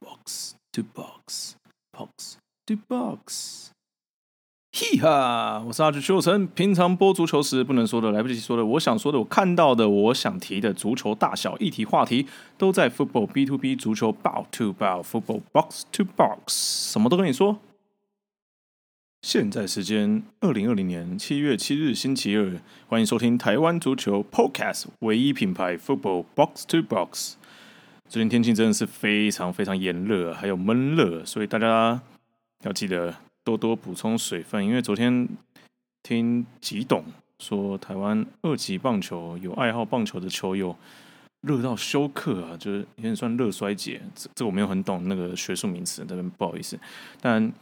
box to box box to box。嘿哈，我是阿志邱成。平常播足球时不能说的、来不及说的、我想说的、我看到的、我想提的足球大小议题话题，都在 Football B to B 足球 Bow to Bow Football Box to Box，什么都跟你说。现在时间二零二零年七月七日星期二，欢迎收听台湾足球 Podcast 唯一品牌 Football Box to Box。最近天气真的是非常非常炎热，还有闷热，所以大家要记得多多补充水分。因为昨天听吉董说，台湾二级棒球有爱好棒球的球友热到休克啊，就是有点算热衰竭。这这我没有很懂那个学术名词，这边不好意思。但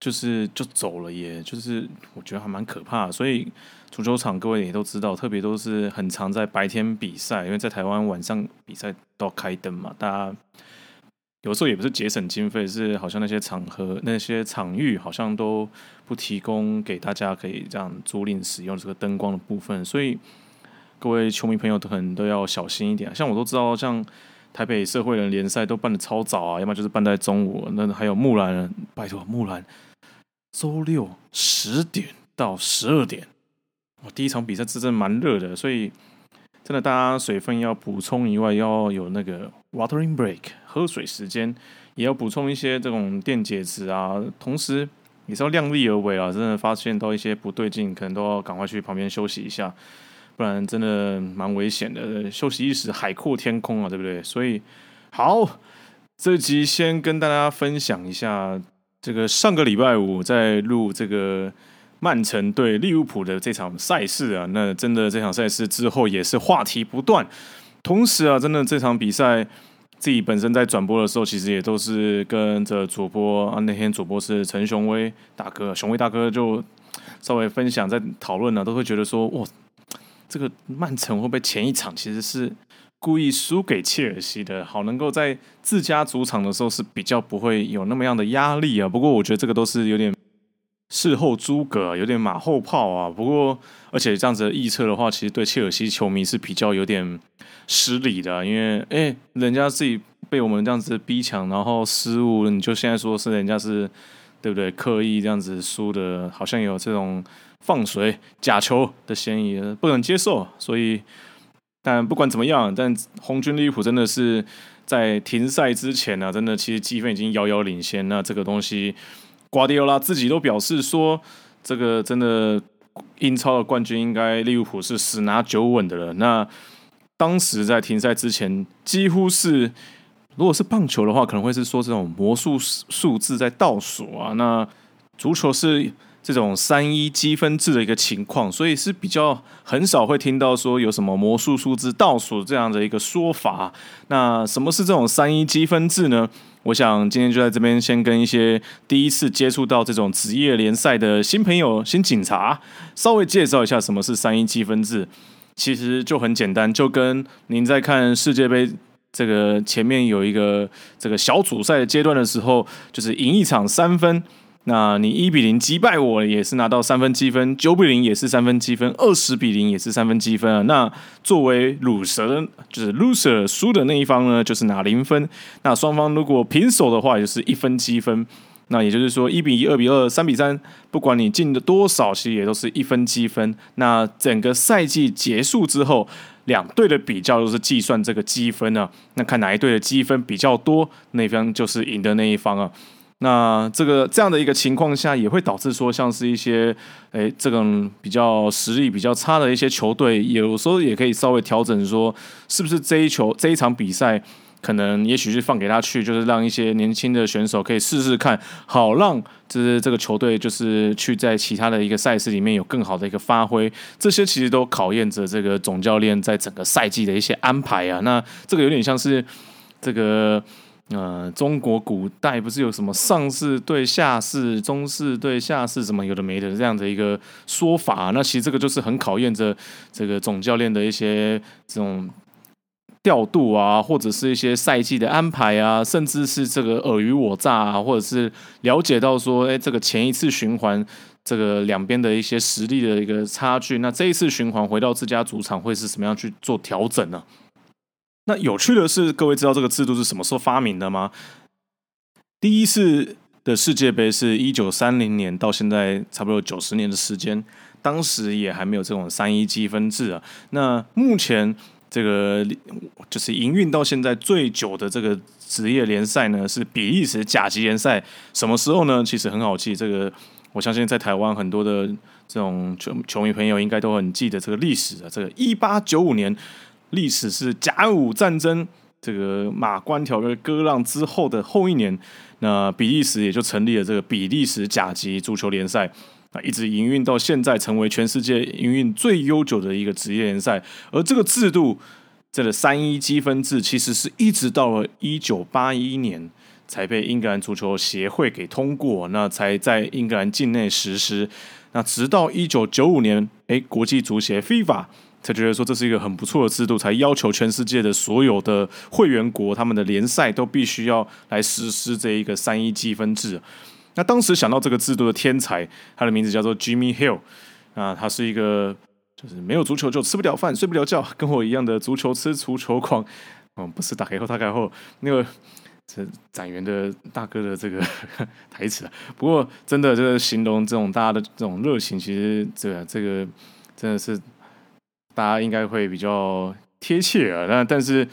就是就走了，也就是我觉得还蛮可怕的。所以足球场各位也都知道，特别都是很常在白天比赛，因为在台湾晚上比赛都要开灯嘛。大家有时候也不是节省经费，是好像那些场合、那些场域好像都不提供给大家可以这样租赁使用这个灯光的部分。所以各位球迷朋友都可能都要小心一点。像我都知道，像台北社会人联赛都办的超早啊，要么就是办在中午。那还有木兰，拜托木兰。周六十点到十二点，第一场比赛真的蛮热的，所以真的大家水分要补充以外，要有那个 watering break 喝水时间，也要补充一些这种电解质啊，同时也是要量力而为啊。真的发现到一些不对劲，可能都要赶快去旁边休息一下，不然真的蛮危险的。休息一时，海阔天空啊，对不对？所以好，这集先跟大家分享一下。这个上个礼拜五在录这个曼城对利物浦的这场赛事啊，那真的这场赛事之后也是话题不断。同时啊，真的这场比赛自己本身在转播的时候，其实也都是跟着主播啊。那天主播是陈雄威大哥，雄威大哥就稍微分享在讨论呢，都会觉得说，哇，这个曼城会不会前一场其实是。故意输给切尔西的，好能够在自家主场的时候是比较不会有那么样的压力啊。不过我觉得这个都是有点事后诸葛，有点马后炮啊。不过而且这样子的预测的话，其实对切尔西球迷是比较有点失礼的，因为哎，人家自己被我们这样子逼抢，然后失误，你就现在说是人家是对不对？刻意这样子输的，好像有这种放水假球的嫌疑，不能接受，所以。但不管怎么样，但红军利物浦真的是在停赛之前呢，真的其实积分已经遥遥领先。那这个东西，瓜迪奥拉自己都表示说，这个真的英超的冠军应该利物浦是十拿九稳的了。那当时在停赛之前，几乎是如果是棒球的话，可能会是说这种魔术数字在倒数啊。那足球是。这种三一积分制的一个情况，所以是比较很少会听到说有什么魔术数字倒数这样的一个说法。那什么是这种三一积分制呢？我想今天就在这边先跟一些第一次接触到这种职业联赛的新朋友、新警察稍微介绍一下什么是三一积分制。其实就很简单，就跟您在看世界杯这个前面有一个这个小组赛的阶段的时候，就是赢一场三分。那你一比零击败我，也是拿到三分积分；九比零也是三分积分；二十比零也是三分积分啊。那作为鲁蛇，就是 loser 输的那一方呢，就是拿零分。那双方如果平手的话，也就是一分积分。那也就是说，一比一、二比二、三比三，不管你进的多少，其实也都是一分积分。那整个赛季结束之后，两队的比较都是计算这个积分啊。那看哪一队的积分比较多，那一方就是赢的那一方啊。那这个这样的一个情况下，也会导致说，像是一些诶，这种比较实力比较差的一些球队，有时候也可以稍微调整，说是不是这一球这一场比赛，可能也许是放给他去，就是让一些年轻的选手可以试试看，好让就是这个球队就是去在其他的一个赛事里面有更好的一个发挥。这些其实都考验着这个总教练在整个赛季的一些安排啊。那这个有点像是这个。呃，中国古代不是有什么上士对下士、中士对下士，什么有的没的这样的一个说法？那其实这个就是很考验着这个总教练的一些这种调度啊，或者是一些赛季的安排啊，甚至是这个尔虞我诈啊，或者是了解到说，哎，这个前一次循环这个两边的一些实力的一个差距，那这一次循环回到自家主场会是什么样去做调整呢？那有趣的是，各位知道这个制度是什么时候发明的吗？第一次的世界杯是一九三零年到现在差不多九十年的时间，当时也还没有这种三一积分制啊。那目前这个就是营运到现在最久的这个职业联赛呢，是比利时甲级联赛。什么时候呢？其实很好记，这个我相信在台湾很多的这种球球迷朋友应该都很记得这个历史啊。这个一八九五年历史是甲午战争。这个马关条约割让之后的后一年，那比利时也就成立了这个比利时甲级足球联赛啊，一直营运到现在，成为全世界营运最悠久的一个职业联赛。而这个制度，这个三一积分制，其实是一直到了一九八一年才被英格兰足球协会给通过，那才在英格兰境内实施。那直到一九九五年，哎，国际足协 FIFA。才觉得说这是一个很不错的制度，才要求全世界的所有的会员国，他们的联赛都必须要来实施这一个三一积分制。那当时想到这个制度的天才，他的名字叫做 Jimmy Hill 啊，他是一个就是没有足球就吃不了饭、睡不了觉，跟我一样的足球吃足球狂。嗯，不是打开后打开后那个这展元的大哥的这个 台词。不过真的就是形容这种大家的这种热情，其实这个这个真的是。大家应该会比较贴切啊，那但是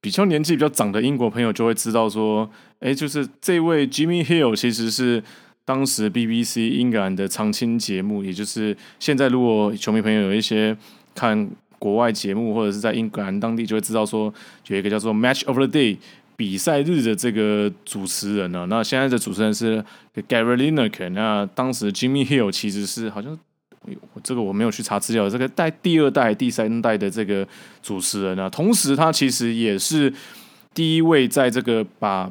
比较年纪比较长的英国朋友就会知道说，哎，就是这位 Jimmy Hill 其实是当时 BBC 英格兰的常青节目，也就是现在如果球迷朋友有一些看国外节目或者是在英格兰当地就会知道说，有一个叫做 Match of the Day 比赛日的这个主持人呢，那现在的主持人是 Gary Lineker，那当时 Jimmy Hill 其实是好像。这个我没有去查资料，这个代第二代、第三代的这个主持人啊，同时他其实也是第一位在这个把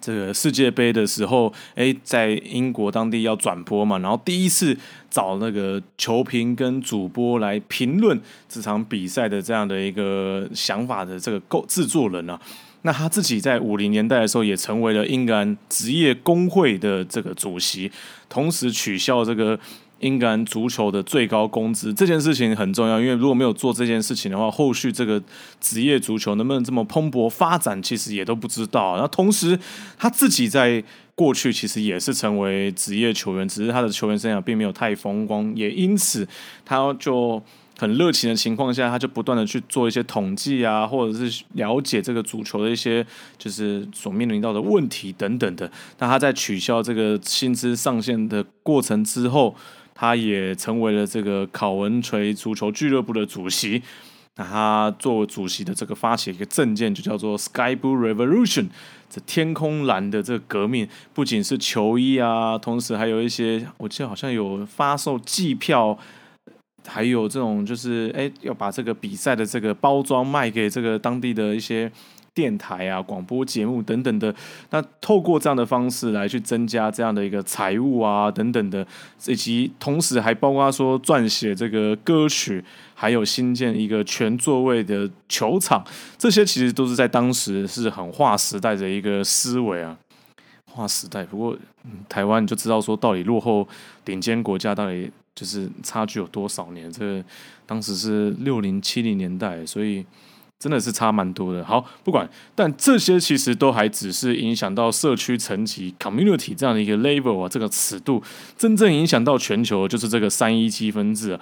这个世界杯的时候，哎，在英国当地要转播嘛，然后第一次找那个球评跟主播来评论这场比赛的这样的一个想法的这个构制作人啊，那他自己在五零年代的时候也成为了英格兰职业工会的这个主席，同时取消这个。英格兰足球的最高工资这件事情很重要，因为如果没有做这件事情的话，后续这个职业足球能不能这么蓬勃发展，其实也都不知道。然后同时，他自己在过去其实也是成为职业球员，只是他的球员生涯并没有太风光，也因此他就很热情的情况下，他就不断的去做一些统计啊，或者是了解这个足球的一些就是所面临到的问题等等的。那他在取消这个薪资上限的过程之后。他也成为了这个考文垂足球俱乐部的主席。那他作为主席的这个发起一个政见，就叫做 Sky Blue Revolution，这天空蓝的这个革命，不仅是球衣啊，同时还有一些，我记得好像有发售季票，还有这种就是哎，要把这个比赛的这个包装卖给这个当地的一些。电台啊，广播节目等等的，那透过这样的方式来去增加这样的一个财务啊等等的，以及同时还包括说撰写这个歌曲，还有新建一个全座位的球场，这些其实都是在当时是很划时代的一个思维啊，划时代。不过台湾就知道说，到底落后顶尖国家到底就是差距有多少年？这个当时是六零七零年代，所以。真的是差蛮多的。好，不管，但这些其实都还只是影响到社区层级 （community） 这样的一个 level 啊，这个尺度，真正影响到全球就是这个三一积分制啊。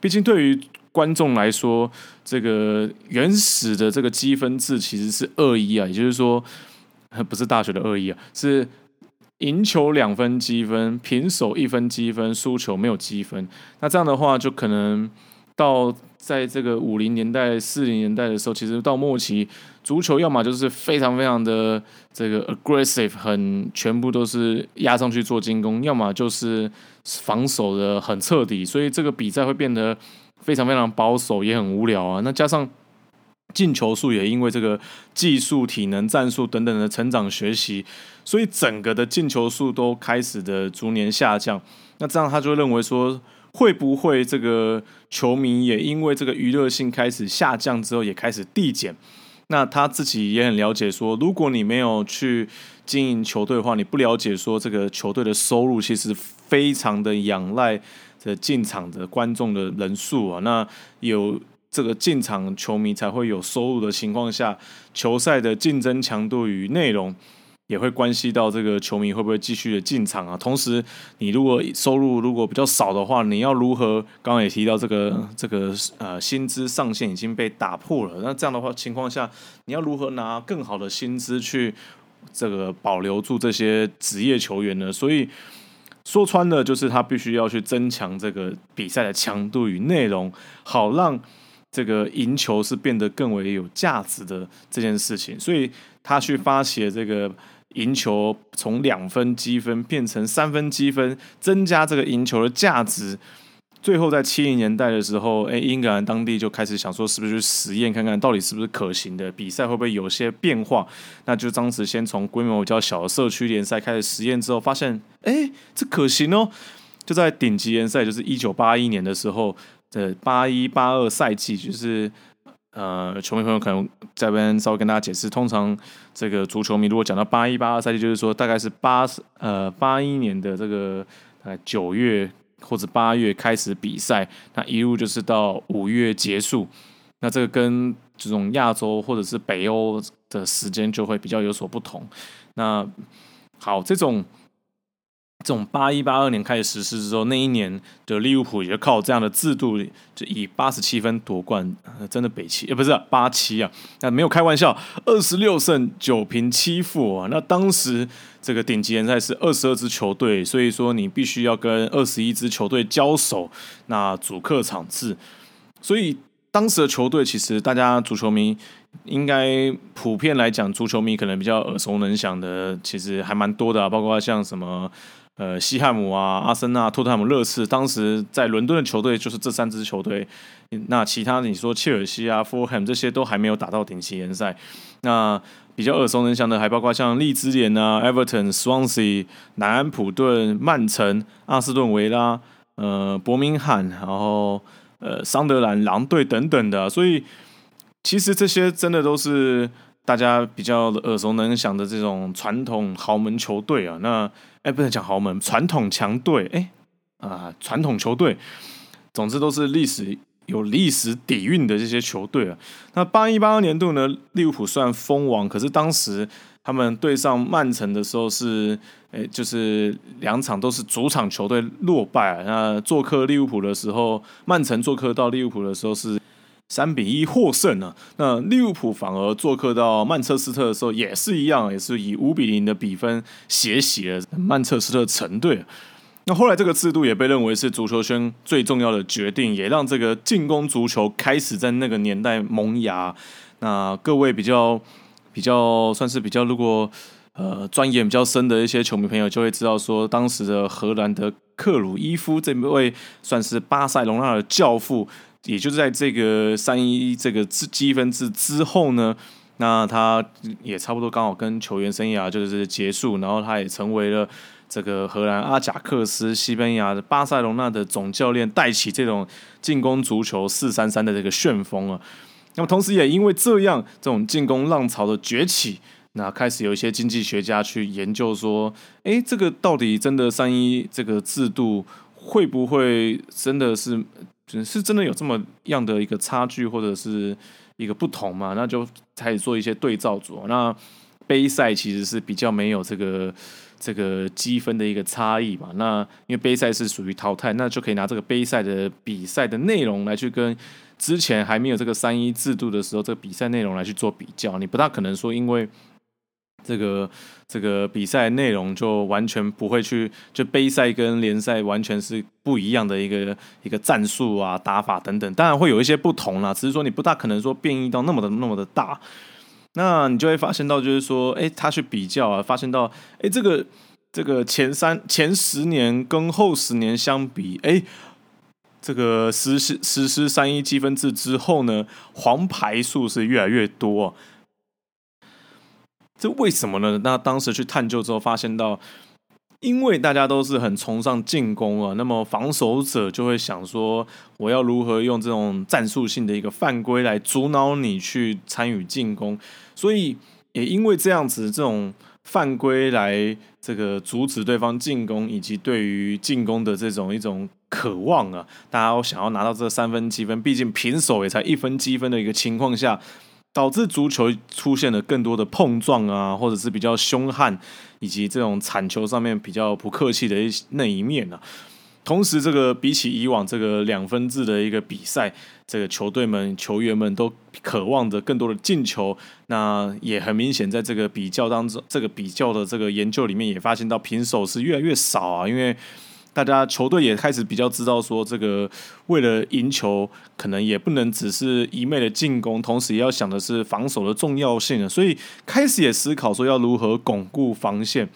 毕竟对于观众来说，这个原始的这个积分制其实是二一啊，也就是说，不是大学的二一啊，是赢球两分积分，平手一分积分，输球没有积分。那这样的话，就可能到。在这个五零年代、四零年代的时候，其实到末期，足球要么就是非常非常的这个 aggressive，很全部都是压上去做进攻；要么就是防守的很彻底，所以这个比赛会变得非常非常保守，也很无聊啊。那加上进球数也因为这个技术、体能、战术等等的成长学习，所以整个的进球数都开始的逐年下降。那这样他就认为说。会不会这个球迷也因为这个娱乐性开始下降之后，也开始递减？那他自己也很了解，说如果你没有去经营球队的话，你不了解说这个球队的收入其实非常的仰赖这进场的观众的人数啊。那有这个进场球迷才会有收入的情况下，球赛的竞争强度与内容。也会关系到这个球迷会不会继续的进场啊。同时，你如果收入如果比较少的话，你要如何？刚刚也提到这个这个呃薪资上限已经被打破了。那这样的话情况下，你要如何拿更好的薪资去这个保留住这些职业球员呢？所以说穿了，就是他必须要去增强这个比赛的强度与内容，好让这个赢球是变得更为有价值的这件事情。所以他去发起了这个。赢球从两分积分变成三分积分，增加这个赢球的价值。最后在七零年代的时候，哎，英格兰当地就开始想说，是不是去实验看看到底是不是可行的，比赛会不会有些变化？那就当时先从规模比较小的社区联赛开始实验，之后发现，哎，这可行哦。就在顶级联赛，就是一九八一年的时候的八一八二赛季，就是。呃，球迷朋友可能这边稍微跟大家解释，通常这个足球迷如果讲到八一八二赛季，就是说大概是八呃八一年的这个呃九月或者八月开始比赛，那一路就是到五月结束。那这个跟这种亚洲或者是北欧的时间就会比较有所不同。那好，这种。这种八一八二年开始实施之后，那一年的利物浦也就靠这样的制度，就以八十七分夺冠，真的北七，呃不是八七啊，那没有开玩笑，二十六胜九平七负啊。那当时这个顶级联赛是二十二支球队，所以说你必须要跟二十一支球队交手，那主客场制，所以当时的球队其实大家足球迷应该普遍来讲，足球迷可能比较耳熟能详的，其实还蛮多的啊，包括像什么。呃，西汉姆啊，阿森纳、托特姆热刺，当时在伦敦的球队就是这三支球队。那其他你说切尔西啊、富汉这些都还没有打到顶级联赛。那比较耳熟能详的还包括像利兹联啊、Everton、Swansea、南安普顿、曼城、阿斯顿维拉、呃，伯明翰，然后呃，桑德兰狼队等等的。所以其实这些真的都是大家比较耳熟能详的这种传统豪门球队啊。那哎，不能讲豪门，传统强队，哎，啊，传统球队，总之都是历史有历史底蕴的这些球队啊。那八一八二年度呢，利物浦算封王，可是当时他们对上曼城的时候是，哎，就是两场都是主场球队落败。那做客利物浦的时候，曼城做客到利物浦的时候是。三比一获胜呢？那利物浦反而做客到曼彻斯特的时候也是一样，也是以五比零的比分血洗了曼彻斯特城队。那后来这个制度也被认为是足球圈最重要的决定，也让这个进攻足球开始在那个年代萌芽。那各位比较比较算是比较如果呃钻研比较深的一些球迷朋友就会知道，说当时的荷兰的克鲁伊夫这位算是巴塞隆纳的教父。也就是在这个三一这个积积分制之后呢，那他也差不多刚好跟球员生涯就是结束，然后他也成为了这个荷兰阿贾克斯、西班牙的巴塞隆纳的总教练，带起这种进攻足球四三三的这个旋风啊。那么同时也因为这样，这种进攻浪潮的崛起，那开始有一些经济学家去研究说，哎，这个到底真的三一这个制度会不会真的是？是真的有这么样的一个差距，或者是一个不同嘛？那就开始做一些对照组。那杯赛其实是比较没有这个这个积分的一个差异嘛？那因为杯赛是属于淘汰，那就可以拿这个杯赛的比赛的内容来去跟之前还没有这个三一制度的时候，这个比赛内容来去做比较。你不大可能说因为。这个这个比赛内容就完全不会去，就杯赛跟联赛完全是不一样的一个一个战术啊、打法等等，当然会有一些不同啦，只是说你不大可能说变异到那么的那么的大。那你就会发现到，就是说，哎，他去比较啊，发现到，哎，这个这个前三前十年跟后十年相比，哎，这个实施实施三一积分制之后呢，黄牌数是越来越多。这为什么呢？那当时去探究之后，发现到，因为大家都是很崇尚进攻啊，那么防守者就会想说，我要如何用这种战术性的一个犯规来阻挠你去参与进攻，所以也因为这样子这种犯规来这个阻止对方进攻，以及对于进攻的这种一种渴望啊，大家想要拿到这三分积分，毕竟平手也才一分积分的一个情况下。导致足球出现了更多的碰撞啊，或者是比较凶悍，以及这种铲球上面比较不客气的一那一面呢。同时，这个比起以往这个两分制的一个比赛，这个球队们、球员们都渴望着更多的进球。那也很明显，在这个比较当中，这个比较的这个研究里面也发现到平手是越来越少啊，因为。大家球队也开始比较知道说，这个为了赢球，可能也不能只是一昧的进攻，同时也要想的是防守的重要性所以开始也思考说要如何巩固防线。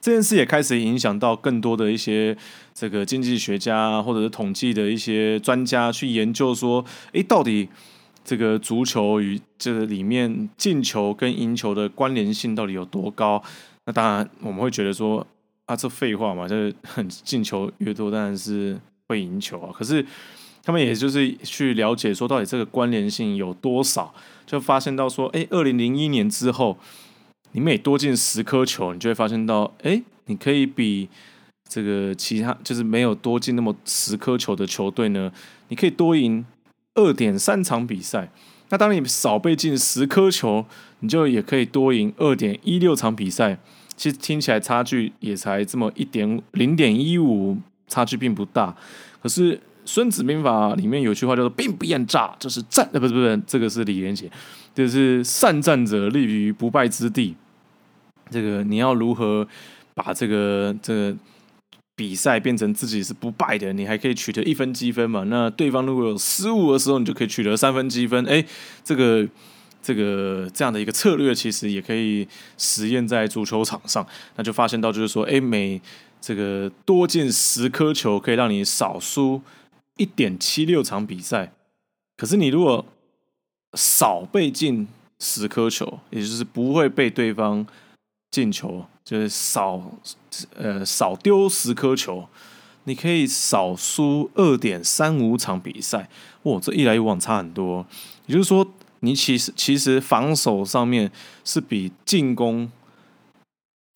这件事也开始影响到更多的一些这个经济学家或者是统计的一些专家去研究说，诶，到底这个足球与这个里面进球跟赢球的关联性到底有多高？那当然我们会觉得说。啊，这废话嘛，就是 很进球越多，当然是会赢球啊。可是他们也就是去了解说，到底这个关联性有多少，就发现到说，哎，二零零一年之后，你每多进十颗球，你就会发现到，哎，你可以比这个其他就是没有多进那么十颗球的球队呢，你可以多赢二点三场比赛。那当你少被进十颗球，你就也可以多赢二点一六场比赛。其实听起来差距也才这么一点零点一五，差距并不大。可是《孙子兵法》里面有句话叫做“兵不厌诈”，就是战呃不是不是，这个是李连杰，就是善战者立于不败之地。这个你要如何把这个这个比赛变成自己是不败的？你还可以取得一分积分嘛？那对方如果有失误的时候，你就可以取得三分积分。哎，这个。这个这样的一个策略，其实也可以实验在足球场上。那就发现到，就是说，哎，每这个多进十颗球，可以让你少输一点七六场比赛。可是你如果少被进十颗球，也就是不会被对方进球，就是少呃少丢十颗球，你可以少输二点三五场比赛。哇，这一来一往差很多。也就是说。你其实其实防守上面是比进攻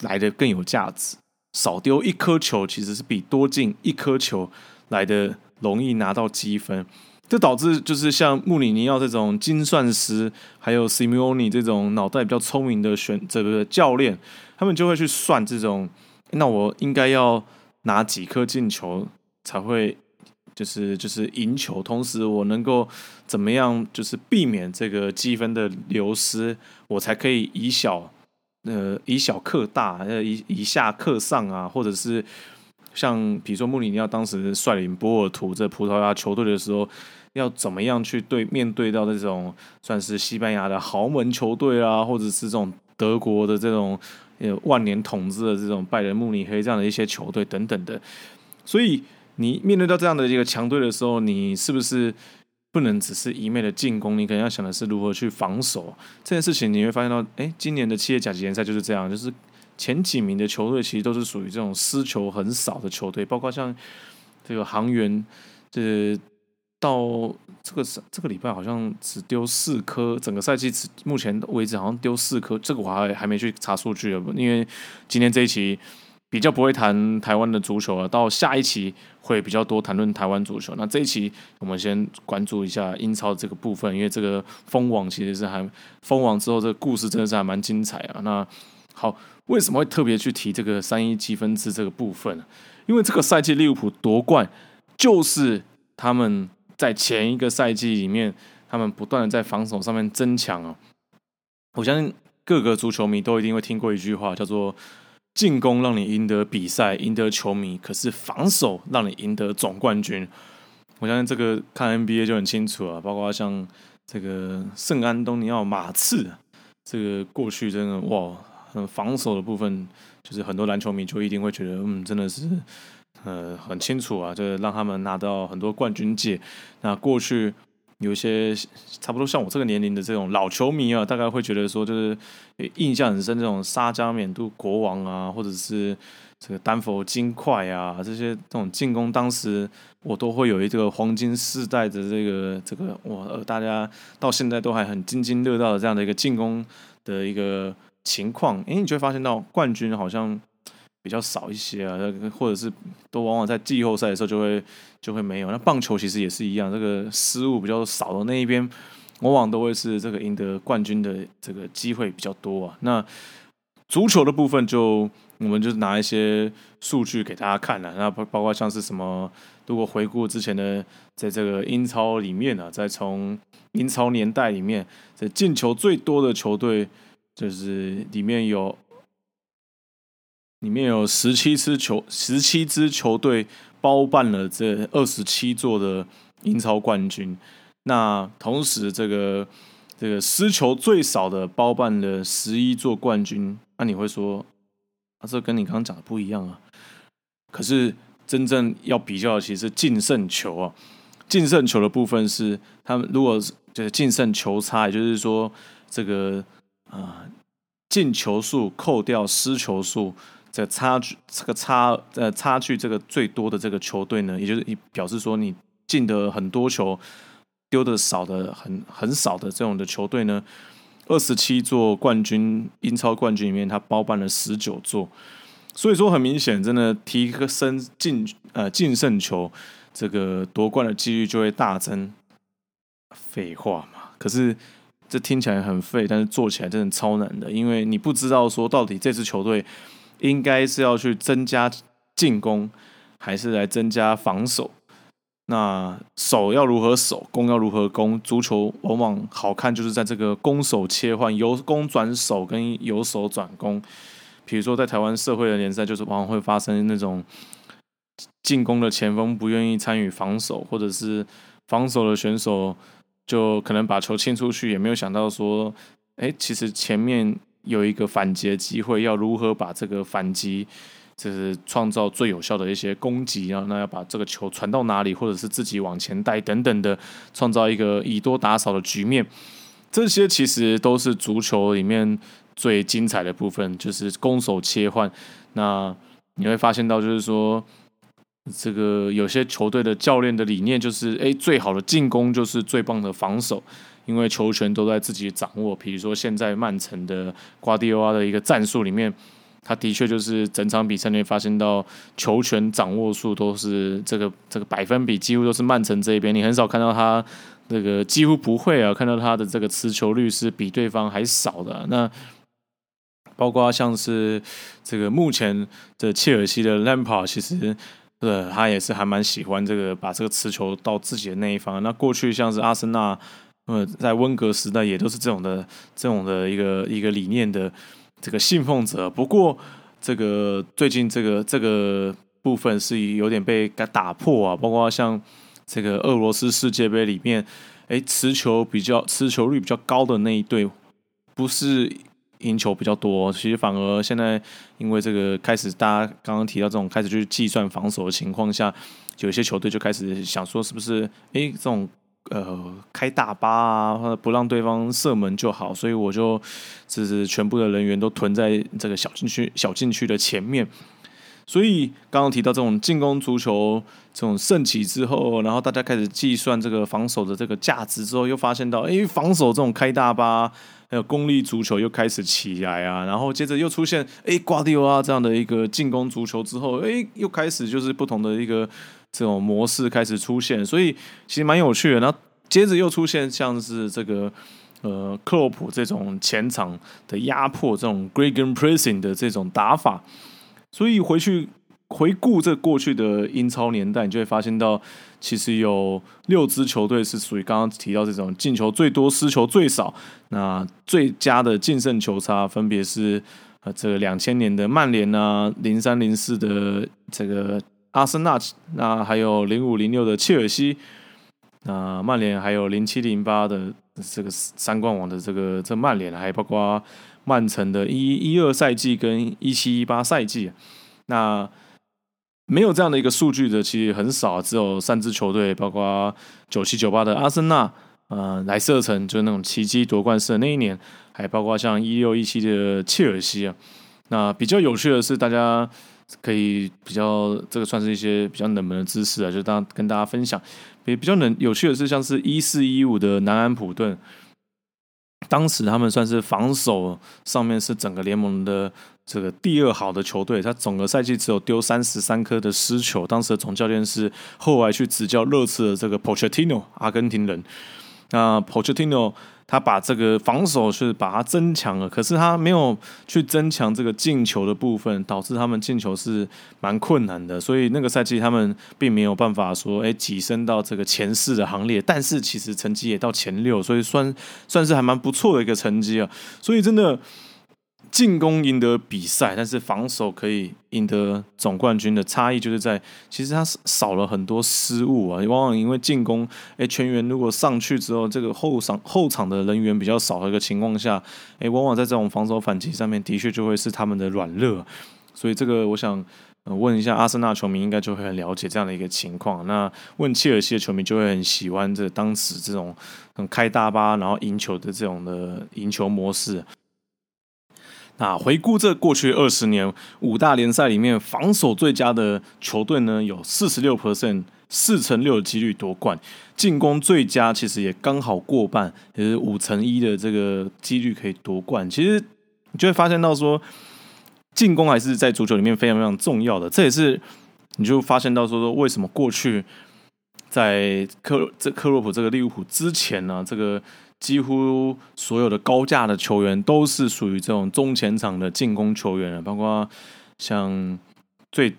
来的更有价值，少丢一颗球其实是比多进一颗球来的容易拿到积分，这导致就是像穆里尼奥这种精算师，还有 Simeone 这种脑袋比较聪明的选这个教练，他们就会去算这种，那我应该要拿几颗进球才会。就是就是赢球，同时我能够怎么样？就是避免这个积分的流失，我才可以以小呃以小克大，呃以以下克上啊，或者是像比如说穆里尼奥当时率领波尔图这葡萄牙球队的时候，要怎么样去对面对到这种算是西班牙的豪门球队啊，或者是这种德国的这种呃万年统治的这种拜仁慕尼黑这样的一些球队等等的，所以。你面对到这样的一个强队的时候，你是不是不能只是一昧的进攻？你可能要想的是如何去防守这件事情。你会发现到，哎，今年的七业甲级联赛就是这样，就是前几名的球队其实都是属于这种失球很少的球队，包括像这个航员，这到这个这个礼拜好像只丢四颗，整个赛季只目前为止好像丢四颗，这个我还还没去查数据啊，因为今天这一期。比较不会谈台湾的足球了，到下一期会比较多谈论台湾足球。那这一期我们先关注一下英超这个部分，因为这个封网其实是还封网之后，这个故事真的是还蛮精彩啊。那好，为什么会特别去提这个三一积分制这个部分呢？因为这个赛季利物浦夺冠，就是他们在前一个赛季里面，他们不断的在防守上面增强啊。我相信各个足球迷都一定会听过一句话，叫做。进攻让你赢得比赛、赢得球迷，可是防守让你赢得总冠军。我相信这个看 NBA 就很清楚啊，包括像这个圣安东尼奥马刺，这个过去真的哇，防守的部分就是很多篮球迷就一定会觉得，嗯，真的是呃很清楚啊，就是让他们拿到很多冠军戒。那过去。有些差不多像我这个年龄的这种老球迷啊，大概会觉得说，就是印象很深这种沙加缅度国王啊，或者是这个丹佛金块啊，这些这种进攻，当时我都会有一个黄金世代的这个这个哇，大家到现在都还很津津乐道的这样的一个进攻的一个情况。哎，你就会发现到冠军好像。比较少一些啊，或者是都往往在季后赛的时候就会就会没有。那棒球其实也是一样，这个失误比较少的那一边，往往都会是这个赢得冠军的这个机会比较多啊。那足球的部分就我们就拿一些数据给大家看了，那包包括像是什么，如果回顾之前的在这个英超里面呢，再从英超年代里面，这进球最多的球队就是里面有里面有十七支球十七支球队包办了这二十七座的英超冠军。那同时，这个这个失球最少的包办了十一座冠军。那你会说，啊，这跟你刚刚讲的不一样啊？可是真正要比较的其实是净胜球啊。净胜球的部分是他们如果就是净胜球差，也就是说这个啊进球数扣掉失球数，这差距这个差呃差距这个最多的这个球队呢，也就是表示说你进的很多球。丢的少的很很少的这种的球队呢，二十七座冠军英超冠军里面，他包办了十九座，所以说很明显，真的提升进呃净胜球这个夺冠的几率就会大增。废话嘛，可是这听起来很废，但是做起来真的超难的，因为你不知道说到底这支球队应该是要去增加进攻，还是来增加防守。那守要如何守，攻要如何攻？足球往往好看就是在这个攻守切换，由攻转守跟由守转攻。比如说在台湾社会的联赛，就是往往会发生那种进攻的前锋不愿意参与防守，或者是防守的选手就可能把球清出去，也没有想到说，哎，其实前面有一个反击的机会，要如何把这个反击。就是创造最有效的一些攻击啊，那要把这个球传到哪里，或者是自己往前带等等的，创造一个以多打少的局面。这些其实都是足球里面最精彩的部分，就是攻守切换。那你会发现到，就是说，这个有些球队的教练的理念就是，哎，最好的进攻就是最棒的防守，因为球权都在自己掌握。比如说现在曼城的瓜迪奥拉的一个战术里面。他的确就是整场比赛内发现到球权掌握数都是这个这个百分比几乎都是曼城这一边，你很少看到他那个几乎不会啊，看到他的这个持球率是比对方还少的。那包括像是这个目前的切尔西的 Lampard，其实呃他也是还蛮喜欢这个把这个持球到自己的那一方。那过去像是阿森纳，呃在温格时代也都是这种的这种的一个一个理念的。这个信奉者，不过这个最近这个这个部分是有点被打破啊，包括像这个俄罗斯世界杯里面，哎，持球比较持球率比较高的那一队，不是赢球比较多，其实反而现在因为这个开始，大家刚刚提到这种开始去计算防守的情况下，有些球队就开始想说，是不是哎这种。呃，开大巴啊，或者不让对方射门就好，所以我就只是全部的人员都屯在这个小禁区、小禁区的前面。所以刚刚提到这种进攻足球这种盛起之后，然后大家开始计算这个防守的这个价值之后，又发现到，哎，防守这种开大巴还有功利足球又开始起来啊，然后接着又出现，哎，瓜迪奥拉这样的一个进攻足球之后，哎，又开始就是不同的一个。这种模式开始出现，所以其实蛮有趣的。然后接着又出现像是这个呃克洛普这种前场的压迫，这种 g r e g e n pressing 的这种打法。所以回去回顾这过去的英超年代，你就会发现到，其实有六支球队是属于刚刚提到这种进球最多、失球最少。那最佳的净胜球差分别是呃这个两千年的曼联啊，零三零四的这个。阿森纳，那还有零五零六的切尔西，那曼联还有零七零八的这个三冠王的这个这曼联，还包括曼城的一一二赛季跟一七一八赛季，那没有这样的一个数据的其实很少，只有三支球队，包括九七九八的阿森纳，呃，莱斯特城就是那种奇迹夺冠式的那一年，还包括像一六一七的切尔西啊，那比较有趣的是大家。可以比较这个算是一些比较冷门的知识啊，就当跟大家分享。比比较冷有趣的是，像是一四一五的南安普顿，当时他们算是防守上面是整个联盟的这个第二好的球队，他整个赛季只有丢三十三颗的失球。当时的总教练是后来去执教热刺的这个 Pochettino，阿根廷人。那 Pochettino 他把这个防守是把它增强了，可是他没有去增强这个进球的部分，导致他们进球是蛮困难的。所以那个赛季他们并没有办法说，哎，跻身到这个前四的行列。但是其实成绩也到前六，所以算算是还蛮不错的一个成绩啊。所以真的。进攻赢得比赛，但是防守可以赢得总冠军的差异就是在，其实他少了很多失误啊。往往因为进攻，哎，全员如果上去之后，这个后场后场的人员比较少的一个情况下，哎，往往在这种防守反击上面，的确就会是他们的软肋。所以这个，我想问一下阿森纳球迷，应该就会很了解这样的一个情况。那问切尔西的球迷就会很喜欢这当时这种很开大巴然后赢球的这种的赢球模式。那回顾这过去二十年五大联赛里面防守最佳的球队呢，有四十六 percent 四乘六的几率夺冠；进攻最佳其实也刚好过半，也是五乘一的这个几率可以夺冠。其实你就会发现到说，进攻还是在足球里面非常非常重要的。这也是你就发现到说说为什么过去在克这克洛普这个利物浦之前呢，这个。几乎所有的高价的球员都是属于这种中前场的进攻球员了，包括像最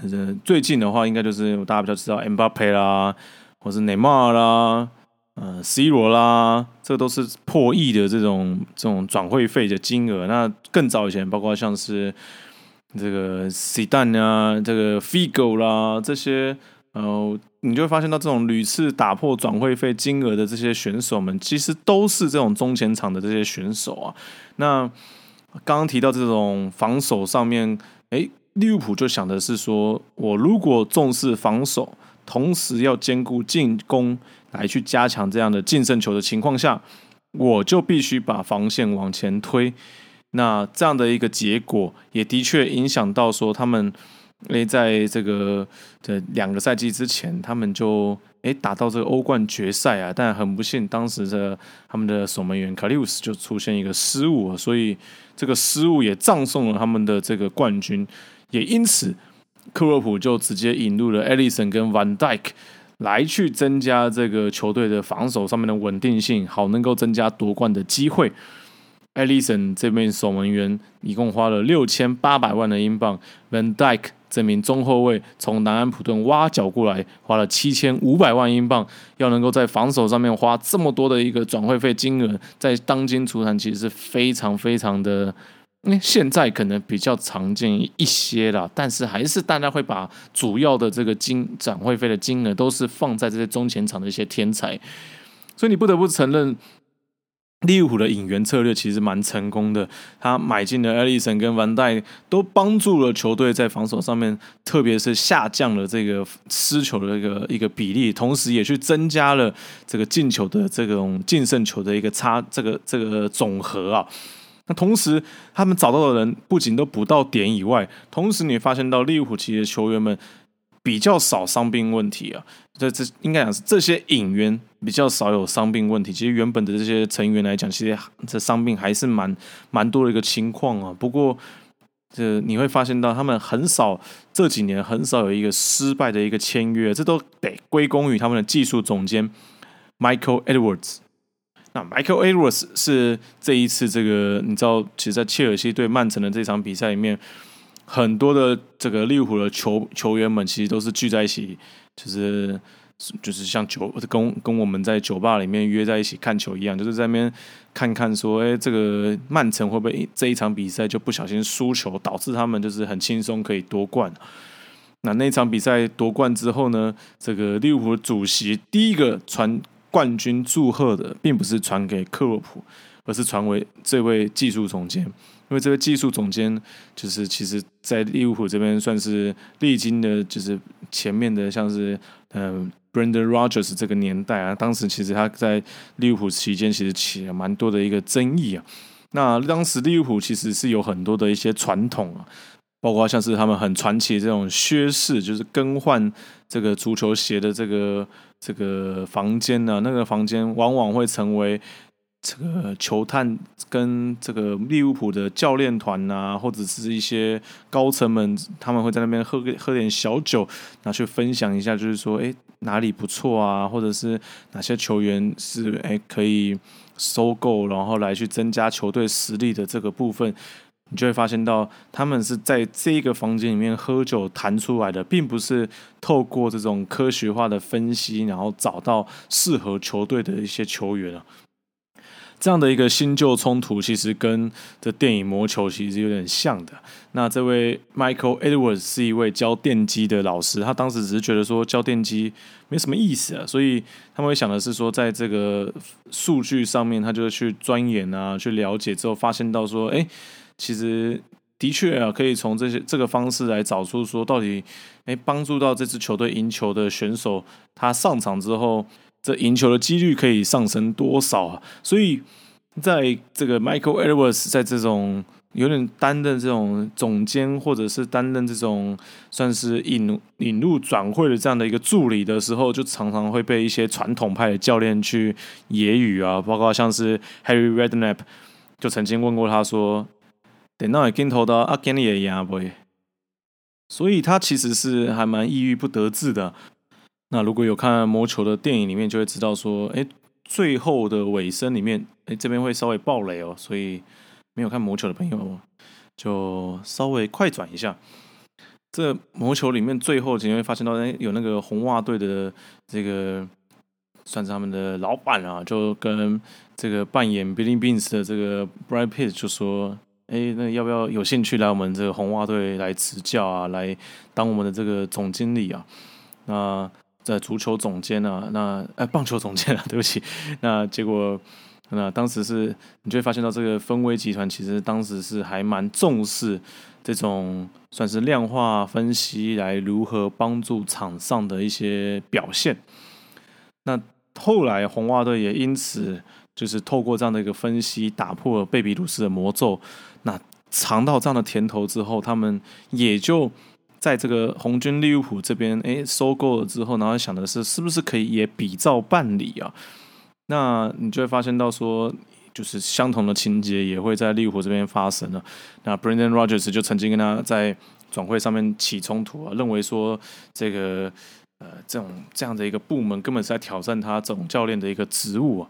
呃最近的话，应该就是大家比较知道 M 巴佩啦，或是内马尔啦，呃 C 罗啦，这都是破亿的这种这种转会费的金额。那更早以前，包括像是这个 C 蛋啊，这个 Figo 啦这些。呃，你就会发现到这种屡次打破转会费金额的这些选手们，其实都是这种中前场的这些选手啊。那刚刚提到这种防守上面，哎，利物浦就想的是说，我如果重视防守，同时要兼顾进攻来去加强这样的净胜球的情况下，我就必须把防线往前推。那这样的一个结果，也的确影响到说他们。诶，在这个这两个赛季之前，他们就诶打到这个欧冠决赛啊，但很不幸，当时的他们的守门员卡利乌斯就出现一个失误，所以这个失误也葬送了他们的这个冠军。也因此，克洛普就直接引入了艾利森跟 Van Dijk 来去增加这个球队的防守上面的稳定性，好能够增加夺冠的机会。艾利森这边守门员一共花了六千八百万的英镑，Van Dijk 这名中后卫从南安普顿挖角过来，花了七千五百万英镑，要能够在防守上面花这么多的一个转会费金额，在当今足坛其实是非常非常的，因为现在可能比较常见一些了，但是还是大家会把主要的这个金转会费的金额都是放在这些中前场的一些天才，所以你不得不承认。利物浦的引援策略其实蛮成功的，他买进了艾利森跟万代，都帮助了球队在防守上面，特别是下降了这个失球的一个一个比例，同时也去增加了这个进球的这种净胜球的一个差，这个这个总和啊。那同时，他们找到的人不仅都补到点以外，同时你发现到利物浦其实球员们。比较少伤病问题啊，这这应该讲是这些引援比较少有伤病问题。其实原本的这些成员来讲，其实这伤病还是蛮蛮多的一个情况啊。不过这你会发现到他们很少这几年很少有一个失败的一个签约，这都得归功于他们的技术总监 Michael Edwards。那 Michael Edwards 是这一次这个你知道，其实，在切尔西对曼城的这场比赛里面。很多的这个利物浦的球球员们其实都是聚在一起，就是就是像酒跟跟我们在酒吧里面约在一起看球一样，就是在那边看看说，哎，这个曼城会不会这一场比赛就不小心输球，导致他们就是很轻松可以夺冠。那那场比赛夺冠之后呢，这个利物浦主席第一个传冠军祝贺的，并不是传给克洛普，而是传为这位技术总监。因为这个技术总监就是其实，在利物浦这边算是历经的，就是前面的像是嗯，Brendan Rodgers 这个年代啊，当时其实他在利物浦期间其实起了蛮多的一个争议啊。那当时利物浦其实是有很多的一些传统啊，包括像是他们很传奇这种靴式，就是更换这个足球鞋的这个这个房间呢，那个房间往往会成为。这个球探跟这个利物浦的教练团啊，或者是一些高层们，他们会在那边喝喝点小酒，拿去分享一下，就是说，哎，哪里不错啊，或者是哪些球员是哎可以收购，然后来去增加球队实力的这个部分。你就会发现到，他们是在这个房间里面喝酒谈出来的，并不是透过这种科学化的分析，然后找到适合球队的一些球员啊。这样的一个新旧冲突，其实跟这电影《魔球》其实有点像的。那这位 Michael Edwards 是一位教电机的老师，他当时只是觉得说教电机没什么意思啊，所以他们会想的是说，在这个数据上面，他就去钻研啊，去了解之后，发现到说，哎。其实的确啊，可以从这些这个方式来找出说，到底哎帮助到这支球队赢球的选手，他上场之后，这赢球的几率可以上升多少啊？所以在这个 Michael Edwards 在这种有点担任这种总监，或者是担任这种算是引引入转会的这样的一个助理的时候，就常常会被一些传统派的教练去揶揄啊，包括像是 Harry Redknapp 就曾经问过他说。等到镜头到阿根尼也压不，所以他其实是还蛮抑郁不得志的。那如果有看魔球的电影里面，就会知道说，哎，最后的尾声里面，哎，这边会稍微爆雷哦。所以没有看魔球的朋友，就稍微快转一下。这魔球里面最后，你会发现到，哎，有那个红袜队的这个算是他们的老板啊，就跟这个扮演 Billy Beans 的这个 Brad Pitt 就说。哎，那要不要有兴趣来我们这个红袜队来执教啊？来当我们的这个总经理啊？那在足球总监啊？那哎，棒球总监啊？对不起，那结果那当时是，你就会发现到这个分威集团其实当时是还蛮重视这种算是量化分析来如何帮助场上的一些表现。那后来红袜队也因此。就是透过这样的一个分析，打破了贝比鲁斯的魔咒。那尝到这样的甜头之后，他们也就在这个红军利物浦这边，哎，收购了之后，然后想的是，是不是可以也比照办理啊？那你就会发现到说，就是相同的情节也会在利物浦这边发生了。那 Brendan Rodgers 就曾经跟他在转会上面起冲突啊，认为说这个呃这种这样的一个部门根本是在挑战他总教练的一个职务啊。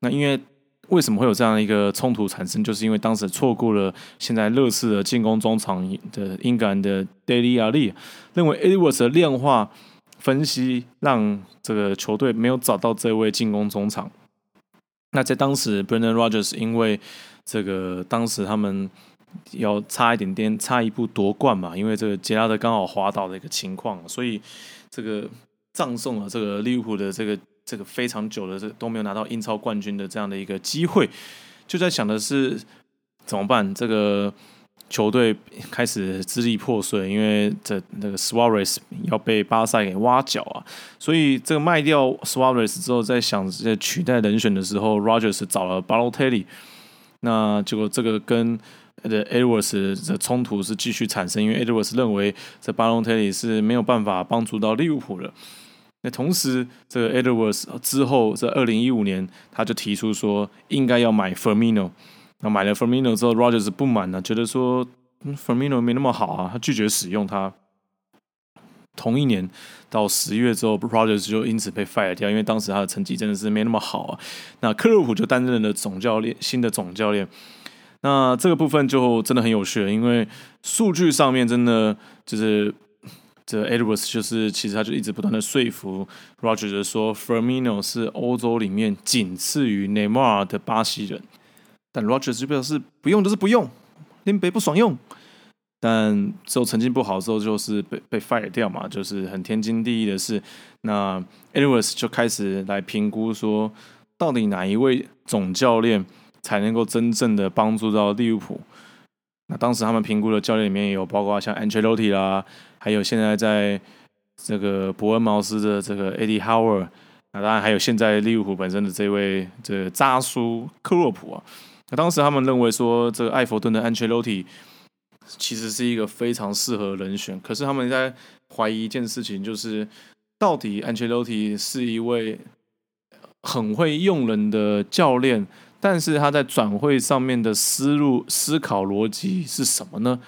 那因为为什么会有这样一个冲突产生？就是因为当时错过了现在热刺的进攻中场的英格兰的 Daily Ali 认为 Edwards 的量化分析让这个球队没有找到这位进攻中场。那在当时 Brendan Rogers 因为这个当时他们要差一点点差一步夺冠嘛，因为这个杰拉德刚好滑倒的一个情况，所以这个葬送了这个利物浦的这个。这个非常久的这都没有拿到英超冠军的这样的一个机会，就在想的是怎么办？这个球队开始支离破碎，因为这那个 Suarez 要被巴萨给挖角啊，所以这个卖掉 Suarez 之后，在想这取代人选的时候，Rogers 找了 Balotelli，那结果这个跟的 Edwards 的冲突是继续产生，因为 Edwards 认为这 Balotelli 是没有办法帮助到利物浦的。那同时，这个 Edwards 之后，在二零一五年，他就提出说应该要买 Firmino。那买了 Firmino 之后，Rogers 不满了，觉得说 Firmino 没那么好啊，他拒绝使用他。同一年到十月之后，Rogers 就因此被 fire 掉，因为当时他的成绩真的是没那么好啊。那克洛普就担任了总教练，新的总教练。那这个部分就真的很有趣了，因为数据上面真的就是。这 Edwards 就是其实他就一直不断的说服 Rogers 说 Firmino 是欧洲里面仅次于 Neymar 的巴西人，但 Rogers 就表示不用就是不用，林北不爽用。但之后成绩不好之后就是被被 fire 掉嘛，就是很天经地义的事。那 Edwards 就开始来评估说，到底哪一位总教练才能够真正的帮助到利物浦？那当时他们评估的教练里面也有包括像 Ancelotti 啦。还有现在在这个伯恩茅斯的这个 Eddie Howard，那当然还有现在利物浦本身的这位这个扎叔克洛普啊。那当时他们认为说，这个艾弗顿的 Ancelotti 其实是一个非常适合人选。可是他们在怀疑一件事情，就是到底 Ancelotti 是一位很会用人的教练，但是他在转会上面的思路、思考逻辑是什么呢？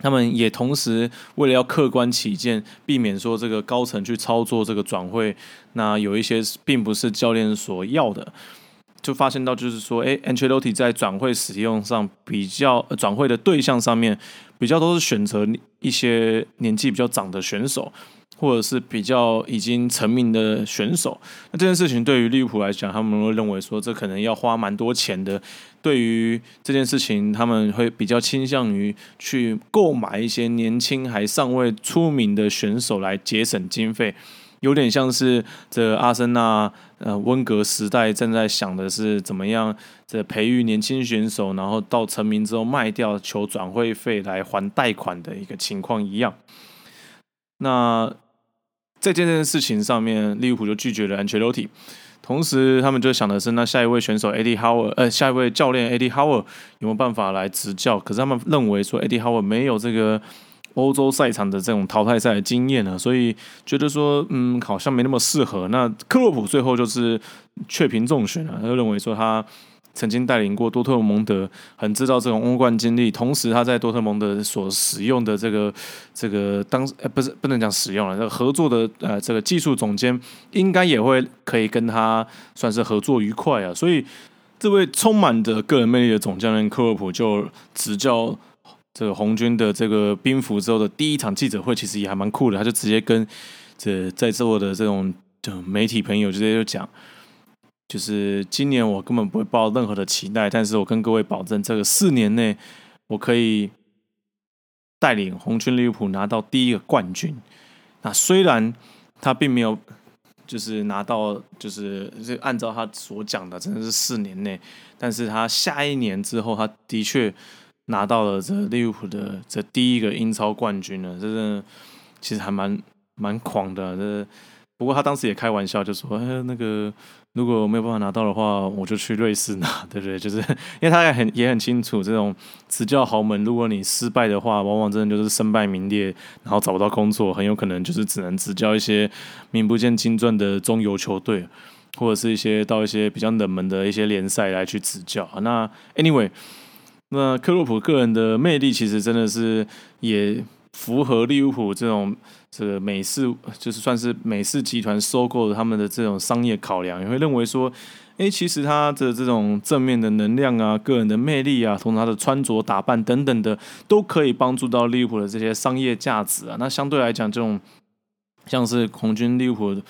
他们也同时为了要客观起见，避免说这个高层去操作这个转会，那有一些并不是教练所要的，就发现到就是说，哎，Ancelotti 在转会使用上比较转会的对象上面，比较都是选择一些年纪比较长的选手。或者是比较已经成名的选手，那这件事情对于利物浦来讲，他们会认为说这可能要花蛮多钱的。对于这件事情，他们会比较倾向于去购买一些年轻还尚未出名的选手来节省经费，有点像是这阿森纳呃温格时代正在想的是怎么样这培育年轻选手，然后到成名之后卖掉求转会费来还贷款的一个情况一样。那。在这件事情上面，利物浦就拒绝了 Ancelotti，同时他们就想的是，那下一位选手 Eddie Howe，呃，下一位教练 Eddie Howe 有没有办法来执教？可是他们认为说 Eddie Howe 没有这个欧洲赛场的这种淘汰赛的经验呢，所以觉得说，嗯，好像没那么适合。那克洛普最后就是确评中选了，他就认为说他。曾经带领过多特蒙德，很知道这种欧冠经历。同时，他在多特蒙德所使用的这个这个当呃不是不能讲使用了，这个合作的呃这个技术总监应该也会可以跟他算是合作愉快啊。所以，这位充满着个人魅力的总教练克洛普就执教这个红军的这个兵符之后的第一场记者会，其实也还蛮酷的。他就直接跟这在座的这种就媒体朋友直接就讲。就是今年我根本不会抱任何的期待，但是我跟各位保证，这个四年内我可以带领红军利物浦拿到第一个冠军。那虽然他并没有就是拿到，就是这按照他所讲的，真的是四年内，但是他下一年之后，他的确拿到了这利物浦的这第一个英超冠军了，真的其实还蛮蛮狂的。这不过他当时也开玩笑，就说：“哎，那个。”如果没有办法拿到的话，我就去瑞士拿，对不对？就是因为他也很也很清楚，这种执教豪门，如果你失败的话，往往真的就是身败名裂，然后找不到工作，很有可能就是只能执教一些名不见经传的中游球队，或者是一些到一些比较冷门的一些联赛来去执教。那 anyway，那克洛普个人的魅力其实真的是也符合利物浦这种。这个美式就是算是美式集团收购了他们的这种商业考量，也会认为说，诶，其实他的这种正面的能量啊、个人的魅力啊，同他的穿着打扮等等的，都可以帮助到利物浦的这些商业价值啊。那相对来讲，这种像是红军利物浦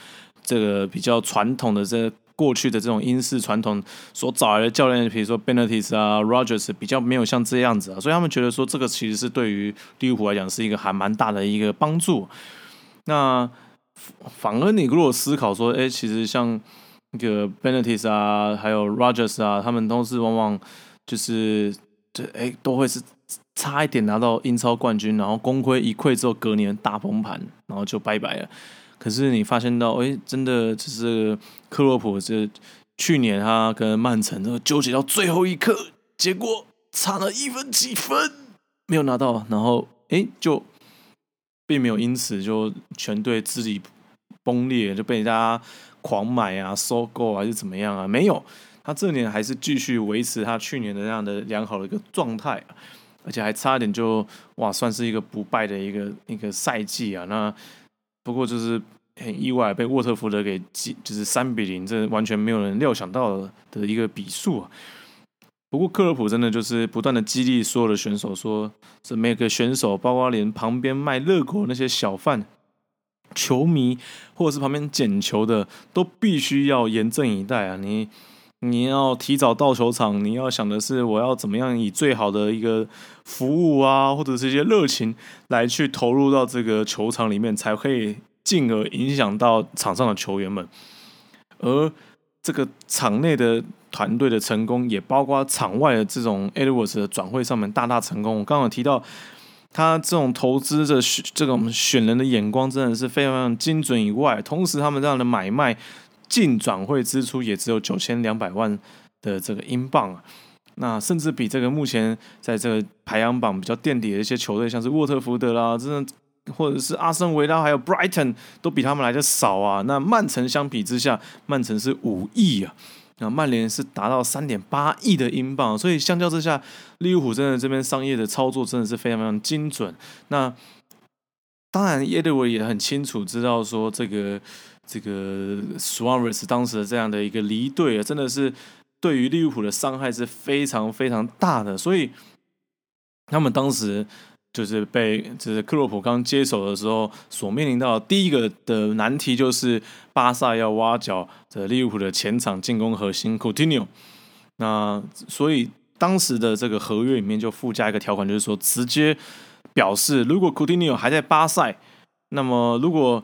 这个比较传统的这。过去的这种英式传统所找来的教练，比如说 Benitez 啊、Rogers，比较没有像这样子啊，所以他们觉得说这个其实是对于利物浦来讲是一个还蛮大的一个帮助。那反而你如果思考说，哎，其实像那个 Benitez 啊，还有 Rogers 啊，他们都是往往就是这哎都会是差一点拿到英超冠军，然后功亏一篑之后隔年大崩盘，然后就拜拜了。可是你发现到，哎，真的就是克洛普，这去年他跟曼城都纠结到最后一刻，结果差了一分几分没有拿到，然后哎，就并没有因此就全队自己崩裂，就被大家狂买啊、收购还是怎么样啊？没有，他这年还是继续维持他去年的那样的良好的一个状态，而且还差点就哇，算是一个不败的一个一个赛季啊，那。不过就是很意外被沃特福德给击，就是三比零，这完全没有人料想到的一个比数啊。不过克洛普真的就是不断的激励所有的选手，说是每个选手，包括连旁边卖热狗那些小贩、球迷，或者是旁边捡球的，都必须要严阵以待啊！你。你要提早到球场，你要想的是我要怎么样以最好的一个服务啊，或者是一些热情来去投入到这个球场里面，才可以进而影响到场上的球员们。而这个场内的团队的成功，也包括场外的这种 Edwards 的转会上面大大成功。我刚刚提到他这种投资的这种选人的眼光真的是非常非常精准，以外，同时他们这样的买卖。净转会支出也只有九千两百万的这个英镑啊，那甚至比这个目前在这个排行榜比较垫底的一些球队，像是沃特福德啦，真的或者是阿森维拉，还有 Brighton 都比他们来的少啊。那曼城相比之下，曼城是五亿啊，那曼联是达到三点八亿的英镑，所以相较之下，利物浦真的这边商业的操作真的是非常非常精准。那当然，耶德维也很清楚知道说这个这个 Suarez 当时的这样的一个离队啊，真的是对于利物浦的伤害是非常非常大的，所以他们当时。就是被就是克洛普刚接手的时候所面临到第一个的难题，就是巴萨要挖角的利物浦的前场进攻核心 Coutinho。那所以当时的这个合约里面就附加一个条款，就是说直接表示，如果 Coutinho 还在巴塞，那么如果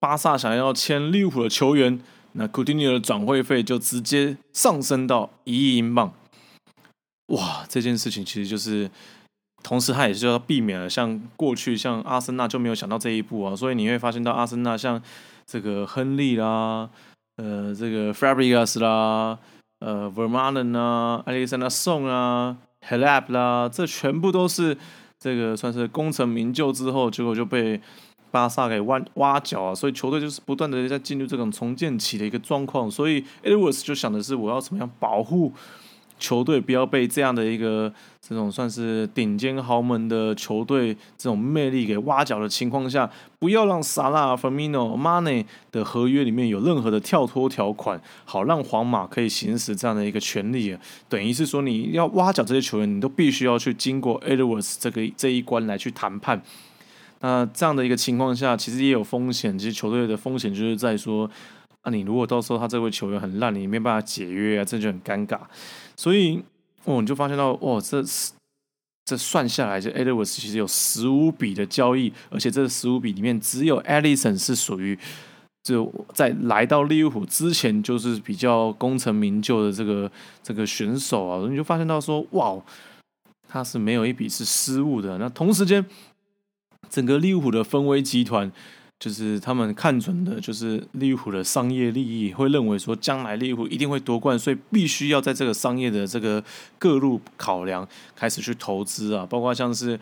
巴萨想要签利物浦的球员，那 Coutinho 的转会费就直接上升到一亿英镑。哇，这件事情其实就是。同时，他也是要避免了像过去像阿森纳就没有想到这一步啊，所以你会发现到阿森纳像这个亨利啦，呃，这个 Fabrigas 啦，呃，Vermaelen 啊，Alexander Song 啊，Helab 啦，这全部都是这个算是功成名就之后，结果就被巴萨给挖挖角啊，所以球队就是不断的在进入这种重建期的一个状况，所以 Edwards 就想的是我要怎么样保护。球队不要被这样的一个这种算是顶尖豪门的球队这种魅力给挖角的情况下，不要让萨拉、弗米诺、马内的合约里面有任何的跳脱条款，好让皇马可以行使这样的一个权利啊。等于是说，你要挖角这些球员，你都必须要去经过 Edwards 这个这一关来去谈判。那这样的一个情况下，其实也有风险。其实球队的风险就是在说，啊，你如果到时候他这位球员很烂，你没办法解约啊，这就很尴尬。所以，哦，你就发现到，哦，这这算下来，就 Edwards 其实有十五笔的交易，而且这十五笔里面，只有 Ellison 是属于就在来到利物浦之前就是比较功成名就的这个这个选手啊，你就发现到说，哇，他是没有一笔是失误的。那同时间，整个利物浦的氛围集团。就是他们看准的，就是利物浦的商业利益，会认为说将来利物浦一定会夺冠，所以必须要在这个商业的这个各路考量开始去投资啊，包括像是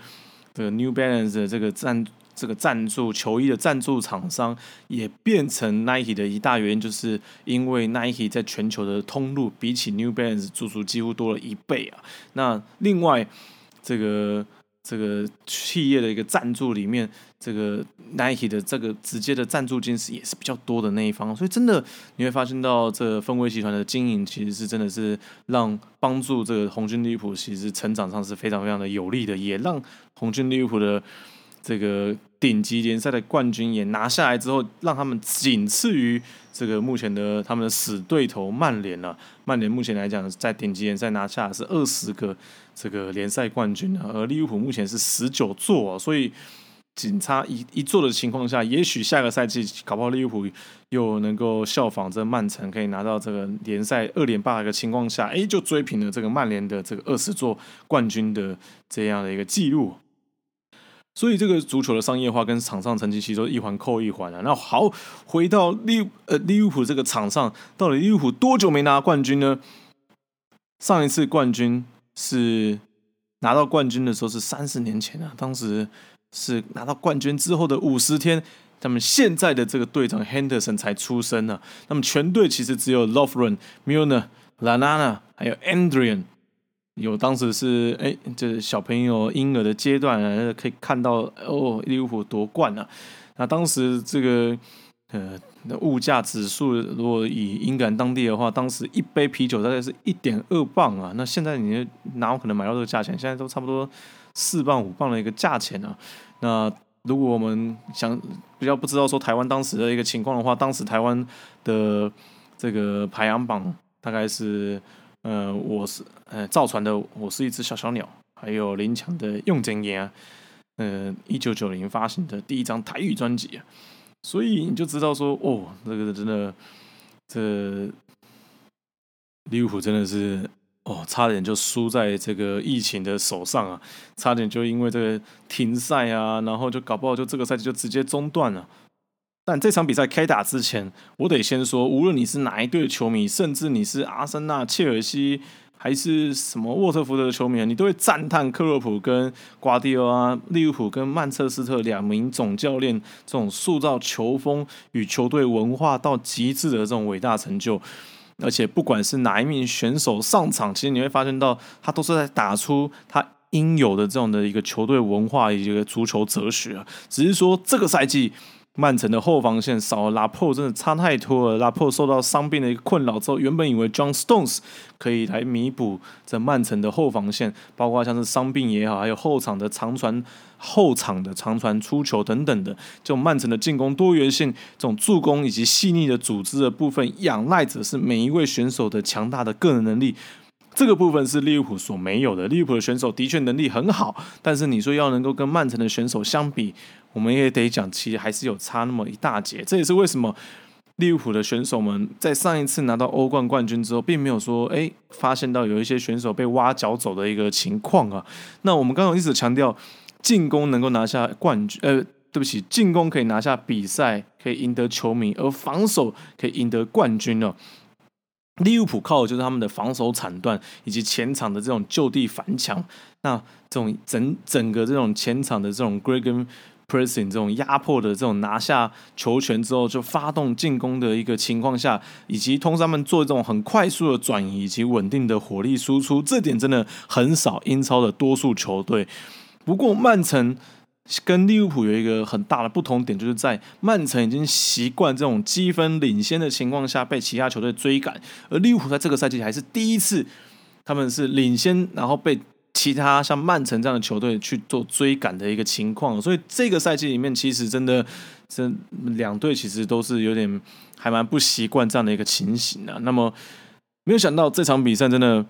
这个 New Balance 的这个赞这个赞助球衣的赞助厂商，也变成 Nike 的一大原因，就是因为 Nike 在全球的通路比起 New Balance 足足几乎多了一倍啊。那另外这个。这个企业的一个赞助里面，这个 Nike 的这个直接的赞助金是也是比较多的那一方，所以真的你会发现到这个氛围集团的经营其实是真的是让帮助这个红军利物浦其实成长上是非常非常的有利的，也让红军利物浦的这个顶级联赛的冠军也拿下来之后，让他们仅次于这个目前的他们的死对头曼联了。曼联目前来讲在顶级联赛拿下是二十个。这个联赛冠军啊，而利物浦目前是十九座，所以仅差一一座的情况下，也许下个赛季搞不好利物浦又能够效仿这曼城，可以拿到这个联赛二连霸的一个情况下，哎，就追平了这个曼联的这个二十座冠军的这样的一个记录。所以这个足球的商业化跟场上成绩其实都一环扣一环啊。那好，回到利呃利物浦这个场上，到底利物浦多久没拿冠军呢？上一次冠军。是拿到冠军的时候是三十年前啊，当时是拿到冠军之后的五十天，他们现在的这个队长 Henderson 才出生呢。那么全队其实只有 Lovren、Milner、Lanana 还有 Andrian，有当时是哎，这小朋友婴儿的阶段啊，可以看到哦，利物浦夺冠啊。那当时这个。呃，那物价指数如果以英格兰当地的话，当时一杯啤酒大概是一点二磅啊。那现在你哪有可能买到这个价钱？现在都差不多四磅五磅的一个价钱啊。那如果我们想比较不知道说台湾当时的一个情况的话，当时台湾的这个排行榜大概是，呃，我是呃造船的，我是一只小小鸟，还有林强的用真言啊，呃，一九九零发行的第一张台语专辑啊。所以你就知道说，哦，这个真的，这利物浦真的是，哦，差点就输在这个疫情的手上啊，差点就因为这个停赛啊，然后就搞不好就这个赛季就直接中断了。但这场比赛开打之前，我得先说，无论你是哪一队的球迷，甚至你是阿森纳、切尔西。还是什么沃特福德的球迷，你都会赞叹克洛普跟瓜迪奥啊、利物浦跟曼彻斯特两名总教练这种塑造球风与球队文化到极致的这种伟大成就。而且不管是哪一名选手上场，其实你会发现到他都是在打出他应有的这种的一个球队文化以及一个足球哲学啊。只是说这个赛季。曼城的后防线少了拉破，真的差太多了。拉破受到伤病的一个困扰之后，原本以为 John Stones 可以来弥补这曼城的后防线，包括像是伤病也好，还有后场的长传、后场的长传出球等等的，这种曼城的进攻多元性、这种助攻以及细腻的组织的部分，仰赖着是每一位选手的强大的个人能力。这个部分是利物浦所没有的。利物浦的选手的确能力很好，但是你说要能够跟曼城的选手相比，我们也得讲，其实还是有差那么一大截。这也是为什么利物浦的选手们在上一次拿到欧冠冠军之后，并没有说哎发现到有一些选手被挖角走的一个情况啊。那我们刚刚一直强调进攻能够拿下冠军，呃，对不起，进攻可以拿下比赛，可以赢得球迷，而防守可以赢得冠军哦。利物浦靠的就是他们的防守铲断，以及前场的这种就地反抢。那这种整整个这种前场的这种 Gregan pressing 这种压迫的这种拿下球权之后就发动进攻的一个情况下，以及通他们做这种很快速的转移以及稳定的火力输出，这点真的很少英超的多数球队。不过曼城。跟利物浦有一个很大的不同点，就是在曼城已经习惯这种积分领先的情况下被其他球队追赶，而利物浦在这个赛季还是第一次，他们是领先，然后被其他像曼城这样的球队去做追赶的一个情况。所以这个赛季里面，其实真的，这两队其实都是有点还蛮不习惯这样的一个情形的。那么没有想到这场比赛真的。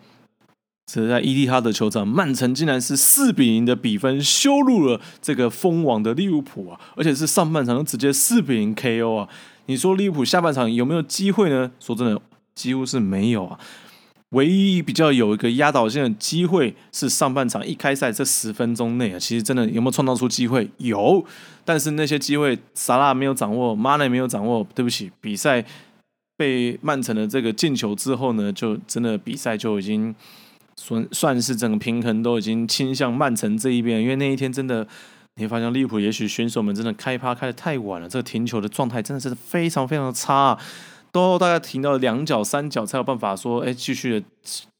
是在伊蒂哈德球场，曼城竟然是四比零的比分羞辱了这个封王的利物浦啊！而且是上半场直接四比零 KO 啊！你说利物浦下半场有没有机会呢？说真的，几乎是没有啊。唯一比较有一个压倒性的机会是上半场一开赛这十分钟内啊，其实真的有没有创造出机会？有，但是那些机会萨拉没有掌握，马内没有掌握。对不起，比赛被曼城的这个进球之后呢，就真的比赛就已经。算算是整个平衡都已经倾向曼城这一边，因为那一天真的，你发现利物浦也许选手们真的开趴开的太晚了，这个停球的状态真的是非常非常的差，都大概停到两脚三脚才有办法说，哎，继续的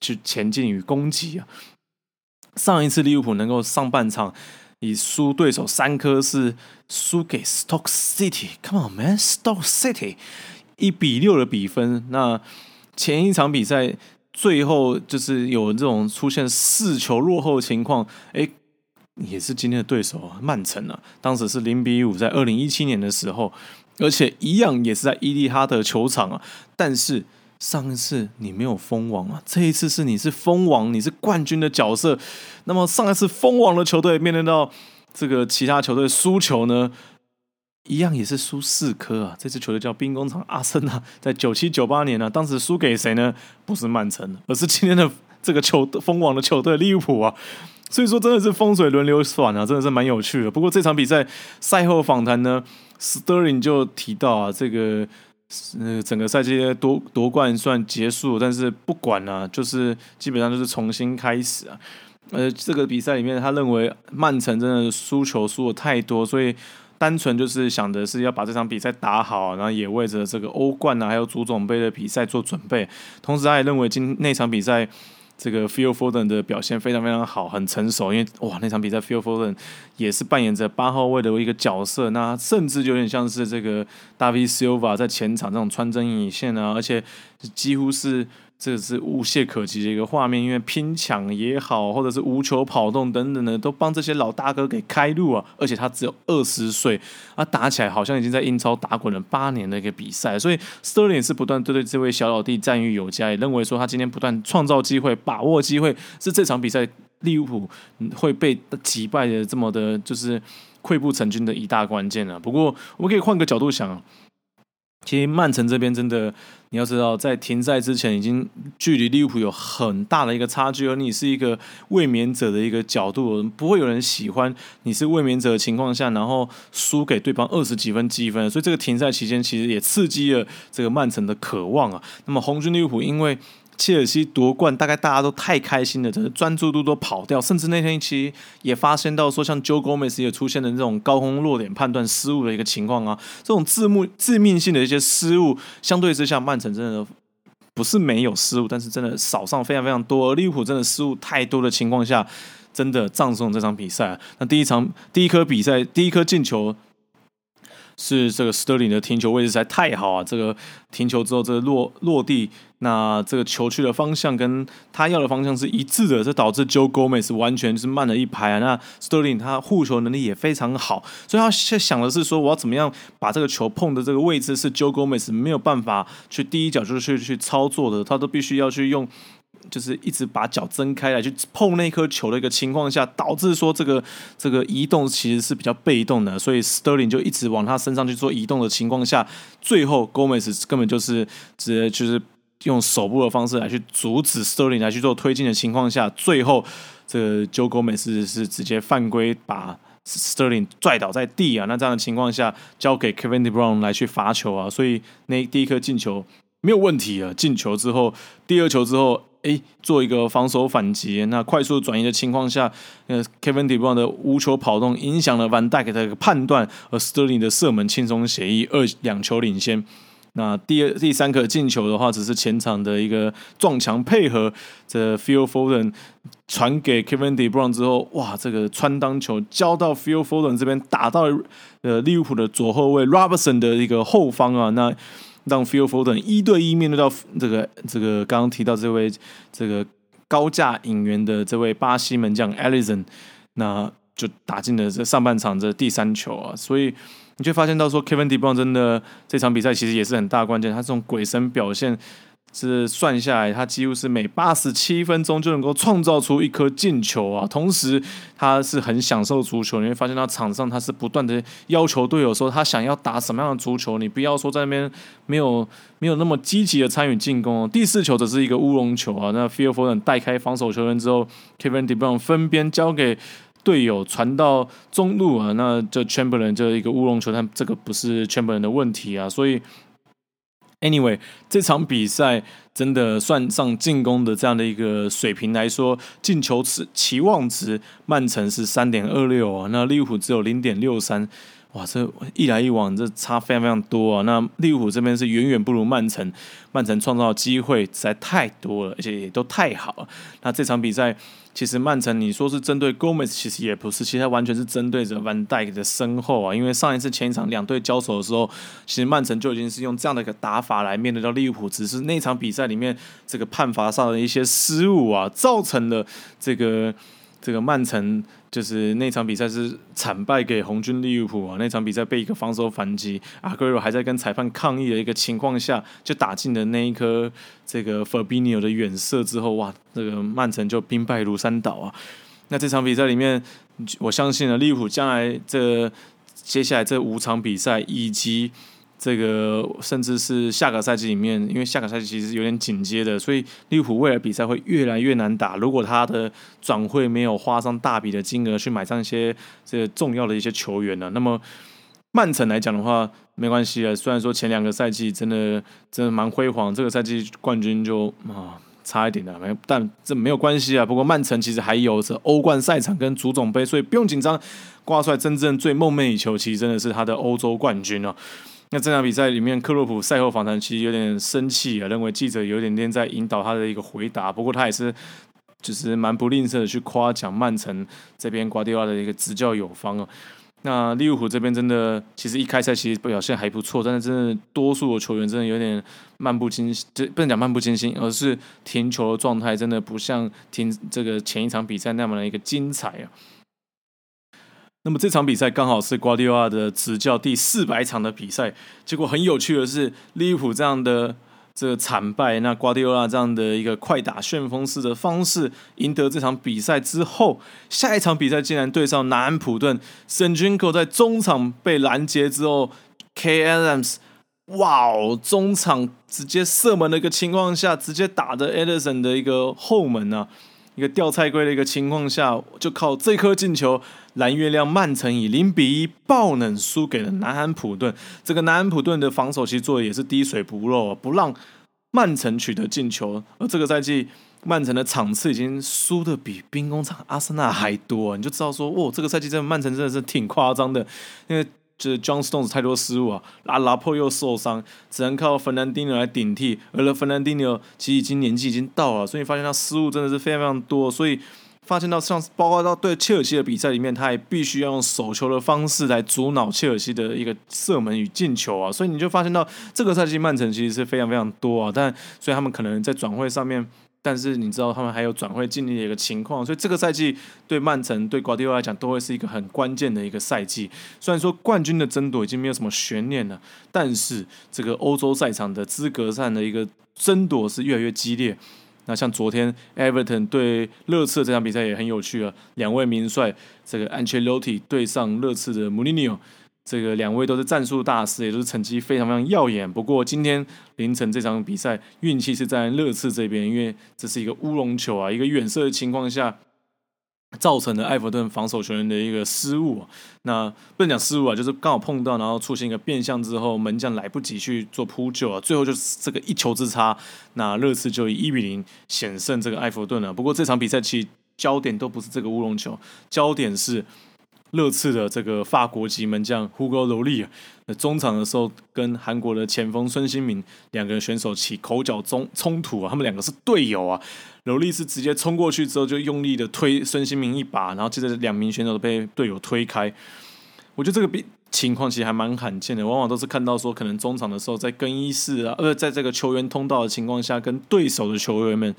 去前进与攻击啊。上一次利物浦能够上半场以输对手三颗是输给 Stock City，Come on man，Stock City 一比六的比分，那前一场比赛。最后就是有这种出现四球落后的情况，哎，也是今天的对手，曼城啊，当时是零比五，在二零一七年的时候，而且一样也是在伊利哈德球场啊。但是上一次你没有封王啊，这一次是你是封王，你是冠军的角色。那么上一次封王的球队面对到这个其他球队输球呢？一样也是输四颗啊！这支球队叫兵工厂阿森纳，在九七九八年呢，当时输给谁呢？不是曼城，而是今天的这个球封王的球队利物浦啊！所以说真的是风水轮流转啊，真的是蛮有趣的。不过这场比赛赛后访谈呢，Sterling 就提到啊，这个呃整个赛季夺夺冠算结束，但是不管啊，就是基本上就是重新开始啊。呃，这个比赛里面，他认为曼城真的输球输的太多，所以。单纯就是想的是要把这场比赛打好，然后也为着这个欧冠啊，还有足总杯的比赛做准备。同时，他也认为今那场比赛这个 Feel Foden 的表现非常非常好，很成熟。因为哇，那场比赛 Feel Foden 也是扮演着八号位的一个角色，那甚至有点像是这个 David Silva 在前场这种穿针引线啊，而且几乎是。这是无懈可击的一个画面，因为拼抢也好，或者是无球跑动等等的，都帮这些老大哥给开路啊！而且他只有二十岁，啊，打起来好像已经在英超打滚了八年的一个比赛，所以 Sterling 是不断对对这位小老弟赞誉有加，也认为说他今天不断创造机会、把握机会，是这场比赛利物浦会被击败的这么的，就是溃不成军的一大关键啊！不过我们可以换个角度想。其实曼城这边真的，你要知道，在停赛之前已经距离利物浦有很大的一个差距，而你是一个卫冕者的一个角度，不会有人喜欢你是卫冕者的情况下，然后输给对方二十几分积分，所以这个停赛期间其实也刺激了这个曼城的渴望啊。那么红军利物浦因为。切尔西夺冠，大概大家都太开心了，真的专注度都跑掉，甚至那天一期也发现到说，像 Joe Gomez 也出现了这种高空落点判断失误的一个情况啊，这种致命致命性的一些失误，相对之下，曼城真的不是没有失误，但是真的少上非常非常多。而利物浦真的失误太多的情况下，真的葬送这场比赛。那第一场第一颗比赛第一颗进球。是这个 Sterling 的停球位置实在太好啊！这个停球之后，这个落落地，那这个球去的方向跟他要的方向是一致的，这导致 Joe Gomez 完全是慢了一拍啊。那 Sterling 他护球能力也非常好，所以他在想的是说，我要怎么样把这个球碰的这个位置是 Joe Gomez 没有办法去第一脚就去去操作的，他都必须要去用。就是一直把脚睁开来去碰那颗球的一个情况下，导致说这个这个移动其实是比较被动的，所以 Sterling 就一直往他身上去做移动的情况下，最后 Gomez 根本就是直接就是用手部的方式来去阻止 Sterling 来去做推进的情况下，最后这个 Joe Gomez 是直接犯规把 Sterling 拽倒在地啊，那这样的情况下交给 Kevin De Bruyne 来去罚球啊，所以那第一颗进球没有问题啊，进球之后第二球之后。哎，做一个防守反击，那快速转移的情况下，呃，Kevin De Bruyne 的无球跑动影响了 Van Dijk 的一个判断，而 Sterling 的射门轻松协议二两球领先。那第二、第三颗进球的话，只是前场的一个撞墙配合，这 Phil Foden 传给 Kevin De Bruyne 之后，哇，这个穿裆球交到 Phil Foden 这边，打到呃利物浦的左后卫 Robertson 的一个后方啊，那。让 Phil Foden 一对一面对到这个这个刚刚提到这位这个高价引援的这位巴西门将 Alison，那就打进了这上半场这第三球啊，所以你就发现到说 Kevin De Bruyne 真的这场比赛其实也是很大关键，他这种鬼神表现。是算下来，他几乎是每八十七分钟就能够创造出一颗进球啊！同时，他是很享受足球。你会发现，他场上他是不断的要求队友说，他想要打什么样的足球，你不要说在那边没有没有那么积极的参与进攻。第四球则是一个乌龙球啊！那 f e e l Foden 带开防守球员之后，Kevin De Bruyne 分边交给队友传到中路啊，那这 Chamberlain 就一个乌龙球，但这个不是 Chamberlain 的问题啊，所以。Anyway，这场比赛真的算上进攻的这样的一个水平来说，进球值期望值，曼城是三点二六啊，那利物浦只有零点六三。哇，这一来一往，这差非常非常多啊！那利物浦这边是远远不如曼城，曼城创造机会实在太多了，而且也都太好了。那这场比赛，其实曼城你说是针对 Gomez，其实也不是，其实他完全是针对着 Van Dyke 的身后啊。因为上一次前一场两队交手的时候，其实曼城就已经是用这样的一个打法来面对到利物浦，只是那场比赛里面这个判罚上的一些失误啊，造成了这个这个曼城。就是那场比赛是惨败给红军利物浦啊！那场比赛被一个防守反击，阿圭罗还在跟裁判抗议的一个情况下，就打进了那一颗这个 Fabinho 的远射之后，哇，这个曼城就兵败如山倒啊！那这场比赛里面，我相信呢，利物浦将来这接下来这五场比赛以及。这个甚至是下个赛季里面，因为下个赛季其实有点紧接的，所以利物浦未来比赛会越来越难打。如果他的转会没有花上大笔的金额去买上一些这个重要的一些球员呢，那么曼城来讲的话，没关系啊。虽然说前两个赛季真的真的蛮辉煌，这个赛季冠军就啊差一点的，没但这没有关系啊。不过曼城其实还有着欧冠赛场跟足总杯，所以不用紧张。挂出来真正最梦寐以求，其实真的是他的欧洲冠军哦。那这场比赛里面，克洛普赛后访谈其实有点生气啊，认为记者有点点在引导他的一个回答。不过他也是，就是蛮不吝啬的去夸奖曼城这边瓜迪奥拉的一个执教有方哦。那利物浦这边真的，其实一开赛其实表现还不错，但是真的多数的球员真的有点漫不经心，这不能讲漫不经心，而是停球的状态真的不像停这个前一场比赛那么的一个精彩啊。那么这场比赛刚好是瓜迪奥拉的执教第四百场的比赛，结果很有趣的是，利物浦这样的这个惨败，那瓜迪奥拉这样的一个快打旋风式的方式赢得这场比赛之后，下一场比赛竟然对上南安普顿，圣君狗在中场被拦截之后，K. Adams，哇哦，中场直接射门的一个情况下，直接打的 Edison 的一个后门啊。一个掉菜龟的一个情况下，就靠这颗进球，蓝月亮曼城以零比一爆冷输给了南安普顿。这个南安普顿的防守其实做的也是滴水不漏，不让曼城取得进球。而这个赛季，曼城的场次已经输的比兵工厂阿森纳还多，你就知道说，哦，这个赛季真的曼城真的是挺夸张的，因为就是 John Stones 太多失误啊，拉拉破又受伤，只能靠 Fernandinho 来顶替，而 Fernandinho 其实已经年纪已经到了，所以发现他失误真的是非常非常多，所以。发现到像包括到对切尔西的比赛里面，他也必须要用手球的方式来阻挠切尔西的一个射门与进球啊，所以你就发现到这个赛季曼城其实是非常非常多啊，但所以他们可能在转会上面，但是你知道他们还有转会经历的一个情况，所以这个赛季对曼城对瓜迪奥来讲都会是一个很关键的一个赛季。虽然说冠军的争夺已经没有什么悬念了，但是这个欧洲赛场的资格战的一个争夺是越来越激烈。那像昨天 Everton 对热刺这场比赛也很有趣啊，两位名帅这个 Ancelotti 对上热刺的 Mourinho，这个两位都是战术大师，也都是成绩非常非常耀眼。不过今天凌晨这场比赛运气是在热刺这边，因为这是一个乌龙球啊，一个远射的情况下。造成的埃弗顿防守球员的一个失误啊，那不能讲失误啊，就是刚好碰到，然后出现一个变向之后，门将来不及去做扑救啊，最后就是这个一球之差，那热刺就以一比零险胜这个埃弗顿了。不过这场比赛其实焦点都不是这个乌龙球，焦点是。热刺的这个法国籍门将胡格罗利，那中场的时候跟韩国的前锋孙兴民两个人选手起口角中冲突啊，他们两个是队友啊。罗利是直接冲过去之后就用力的推孙兴民一把，然后接着两名选手都被队友推开。我觉得这个比情况其实还蛮罕见的，往往都是看到说可能中场的时候在更衣室啊，呃，在这个球员通道的情况下，跟对手的球员们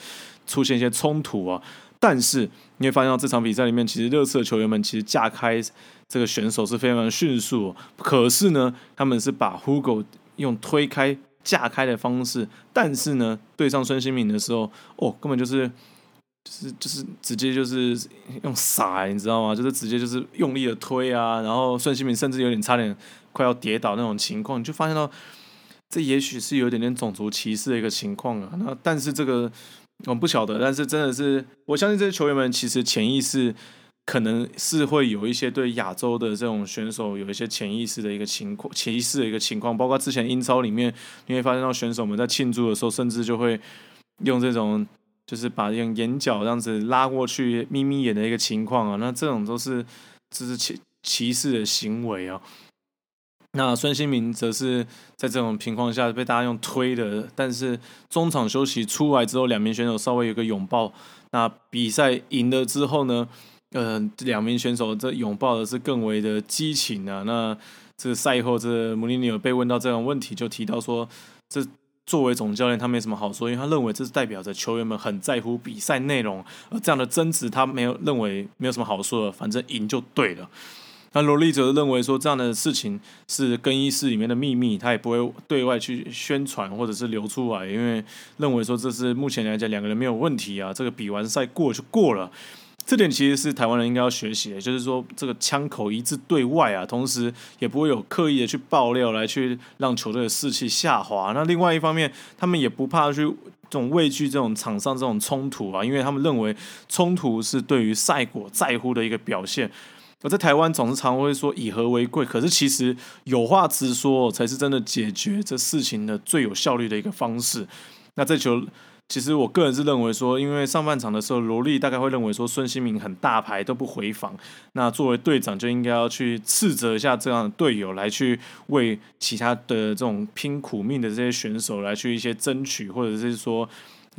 出现一些冲突啊。但是你会发现到这场比赛里面，其实热刺的球员们其实架开这个选手是非常迅速。可是呢，他们是把 Hugo 用推开架开的方式，但是呢，对上孙兴敏的时候，哦，根本就是就是就是直接就是用撒，你知道吗？就是直接就是用力的推啊，然后孙兴敏甚至有点差点快要跌倒那种情况，你就发现到这也许是有点点种族歧视的一个情况啊。那但是这个。我不晓得，但是真的是，我相信这些球员们其实潜意识可能是会有一些对亚洲的这种选手有一些潜意识的一个情况，潜意识的一个情况。包括之前英超里面，你会发现到选手们在庆祝的时候，甚至就会用这种，就是把用眼角这样子拉过去眯眯眼的一个情况啊。那这种都是这是歧歧视的行为啊。那孙兴民则是在这种情况下被大家用推的，但是中场休息出来之后，两名选手稍微有个拥抱。那比赛赢了之后呢，呃，两名选手这拥抱的是更为的激情啊。那这赛后，这穆里尼奥被问到这种问题，就提到说，这作为总教练，他没什么好说，因为他认为这是代表着球员们很在乎比赛内容，而这样的争执他没有认为没有什么好说的，反正赢就对了。那罗利则认为说，这样的事情是更衣室里面的秘密，他也不会对外去宣传或者是流出来，因为认为说这是目前来讲两个人没有问题啊，这个比完赛过就过了。这点其实是台湾人应该要学习的，就是说这个枪口一致对外啊，同时也不会有刻意的去爆料来去让球队的士气下滑。那另外一方面，他们也不怕去这种畏惧这种场上这种冲突啊，因为他们认为冲突是对于赛果在乎的一个表现。我在台湾总是常会说以和为贵，可是其实有话直说才是真的解决这事情的最有效率的一个方式。那这球，其实我个人是认为说，因为上半场的时候，罗莉大概会认为说孙兴民很大牌都不回防，那作为队长就应该要去斥责一下这样的队友，来去为其他的这种拼苦命的这些选手来去一些争取，或者是说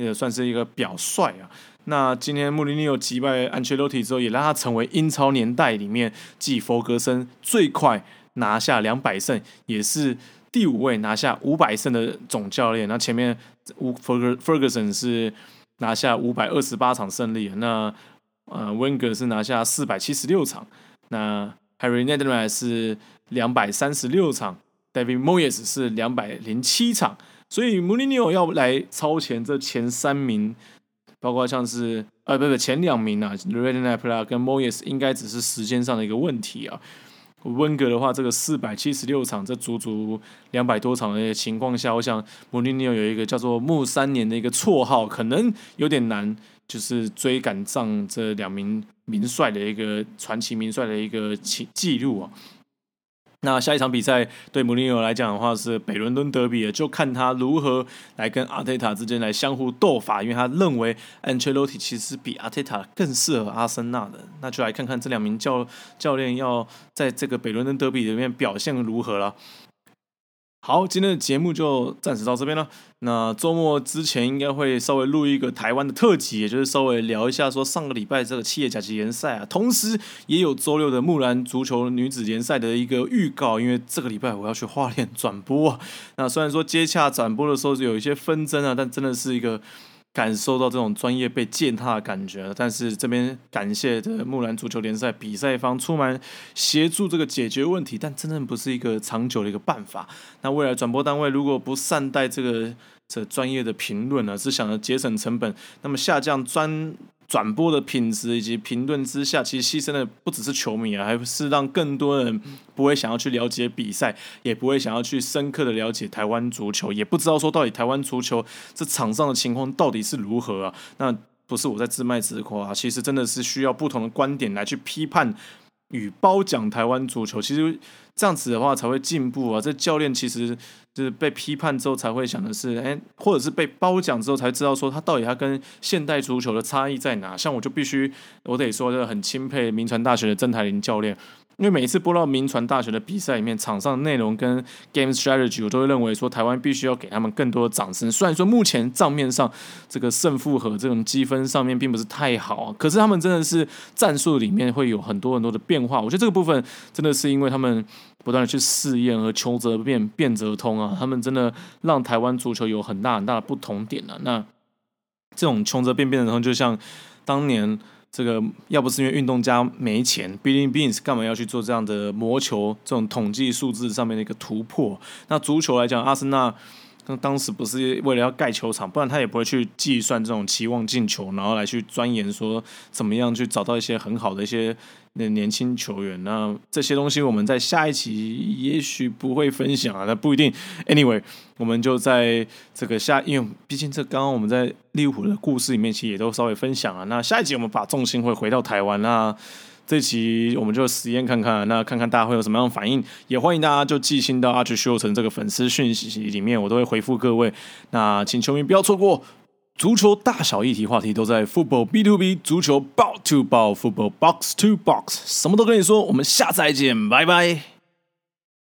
也算是一个表率啊。那今天穆里尼奥击败安切洛蒂之后，也让他成为英超年代里面继弗格森最快拿下两百胜，也是第五位拿下五百胜的总教练。那前面乌弗格弗格森是拿下五百二十八场胜利，那呃温格是拿下四百七十六场，那 Harry Nedved 是两百三十六场，David Moyes 是两百零七场，所以穆里尼奥要来超前这前三名。包括像是呃，不不，前两名啊 r e d n a p l a 跟 Moyes 应该只是时间上的一个问题啊。温格的话，这个四百七十六场，这足足两百多场的情况下，我想穆里尼奥有一个叫做“穆三年”的一个绰号，可能有点难，就是追赶上这两名名帅的一个传奇名帅的一个记记录啊。那下一场比赛对穆里尼奥来讲的话是北伦敦德比，就看他如何来跟阿特塔之间来相互斗法，因为他认为 Ancelotti 其实比阿特塔更适合阿森纳的，那就来看看这两名教教练要在这个北伦敦德比里面表现如何了。好，今天的节目就暂时到这边了。那周末之前应该会稍微录一个台湾的特辑，也就是稍微聊一下说上个礼拜这个企业甲级联赛啊，同时也有周六的木兰足球女子联赛的一个预告。因为这个礼拜我要去花莲转播啊。那虽然说接洽转播的时候有一些纷争啊，但真的是一个。感受到这种专业被践踏的感觉，但是这边感谢的木兰足球联赛比赛方出门协助这个解决问题，但真正不是一个长久的一个办法。那未来转播单位如果不善待这个这专业的评论呢，是想着节省成本，那么下降专。转播的品质以及评论之下，其实牺牲的不只是球迷啊，还是让更多人不会想要去了解比赛，也不会想要去深刻的了解台湾足球，也不知道说到底台湾足球这场上的情况到底是如何啊？那不是我在自卖自夸，其实真的是需要不同的观点来去批判与褒奖台湾足球。其实这样子的话才会进步啊！这教练其实。是被批判之后才会想的是，哎，或者是被褒奖之后才知道说他到底他跟现代足球的差异在哪。像我就必须，我得说，就很钦佩民传大学的郑台林教练。因为每一次播到民传大学的比赛里面，场上内容跟 game strategy，我都会认为说台湾必须要给他们更多的掌声。虽然说目前账面上这个胜负和这种积分上面并不是太好，可是他们真的是战术里面会有很多很多的变化。我觉得这个部分真的是因为他们不断的去试验和求则变变则通啊，他们真的让台湾足球有很大很大的不同点了。那这种穷则变变的通，就像当年。这个要不是因为运动家没钱，Billy Beans 干嘛要去做这样的魔球这种统计数字上面的一个突破？那足球来讲，阿森纳那当时不是为了要盖球场，不然他也不会去计算这种期望进球，然后来去钻研说怎么样去找到一些很好的一些。那年轻球员，那这些东西我们在下一期也许不会分享啊，那不一定。Anyway，我们就在这个下，因为毕竟这刚刚我们在利物浦的故事里面，其实也都稍微分享了。那下一集我们把重心会回到台湾，那这期我们就实验看看，那看看大家会有什么样的反应。也欢迎大家就寄信到阿奇修成这个粉丝讯息里面，我都会回复各位。那请球迷不要错过。足球大小议题话题都在 Football B to B，足球 b o l to Box Football Box to Box，什么都跟你说。我们下次再见，拜拜。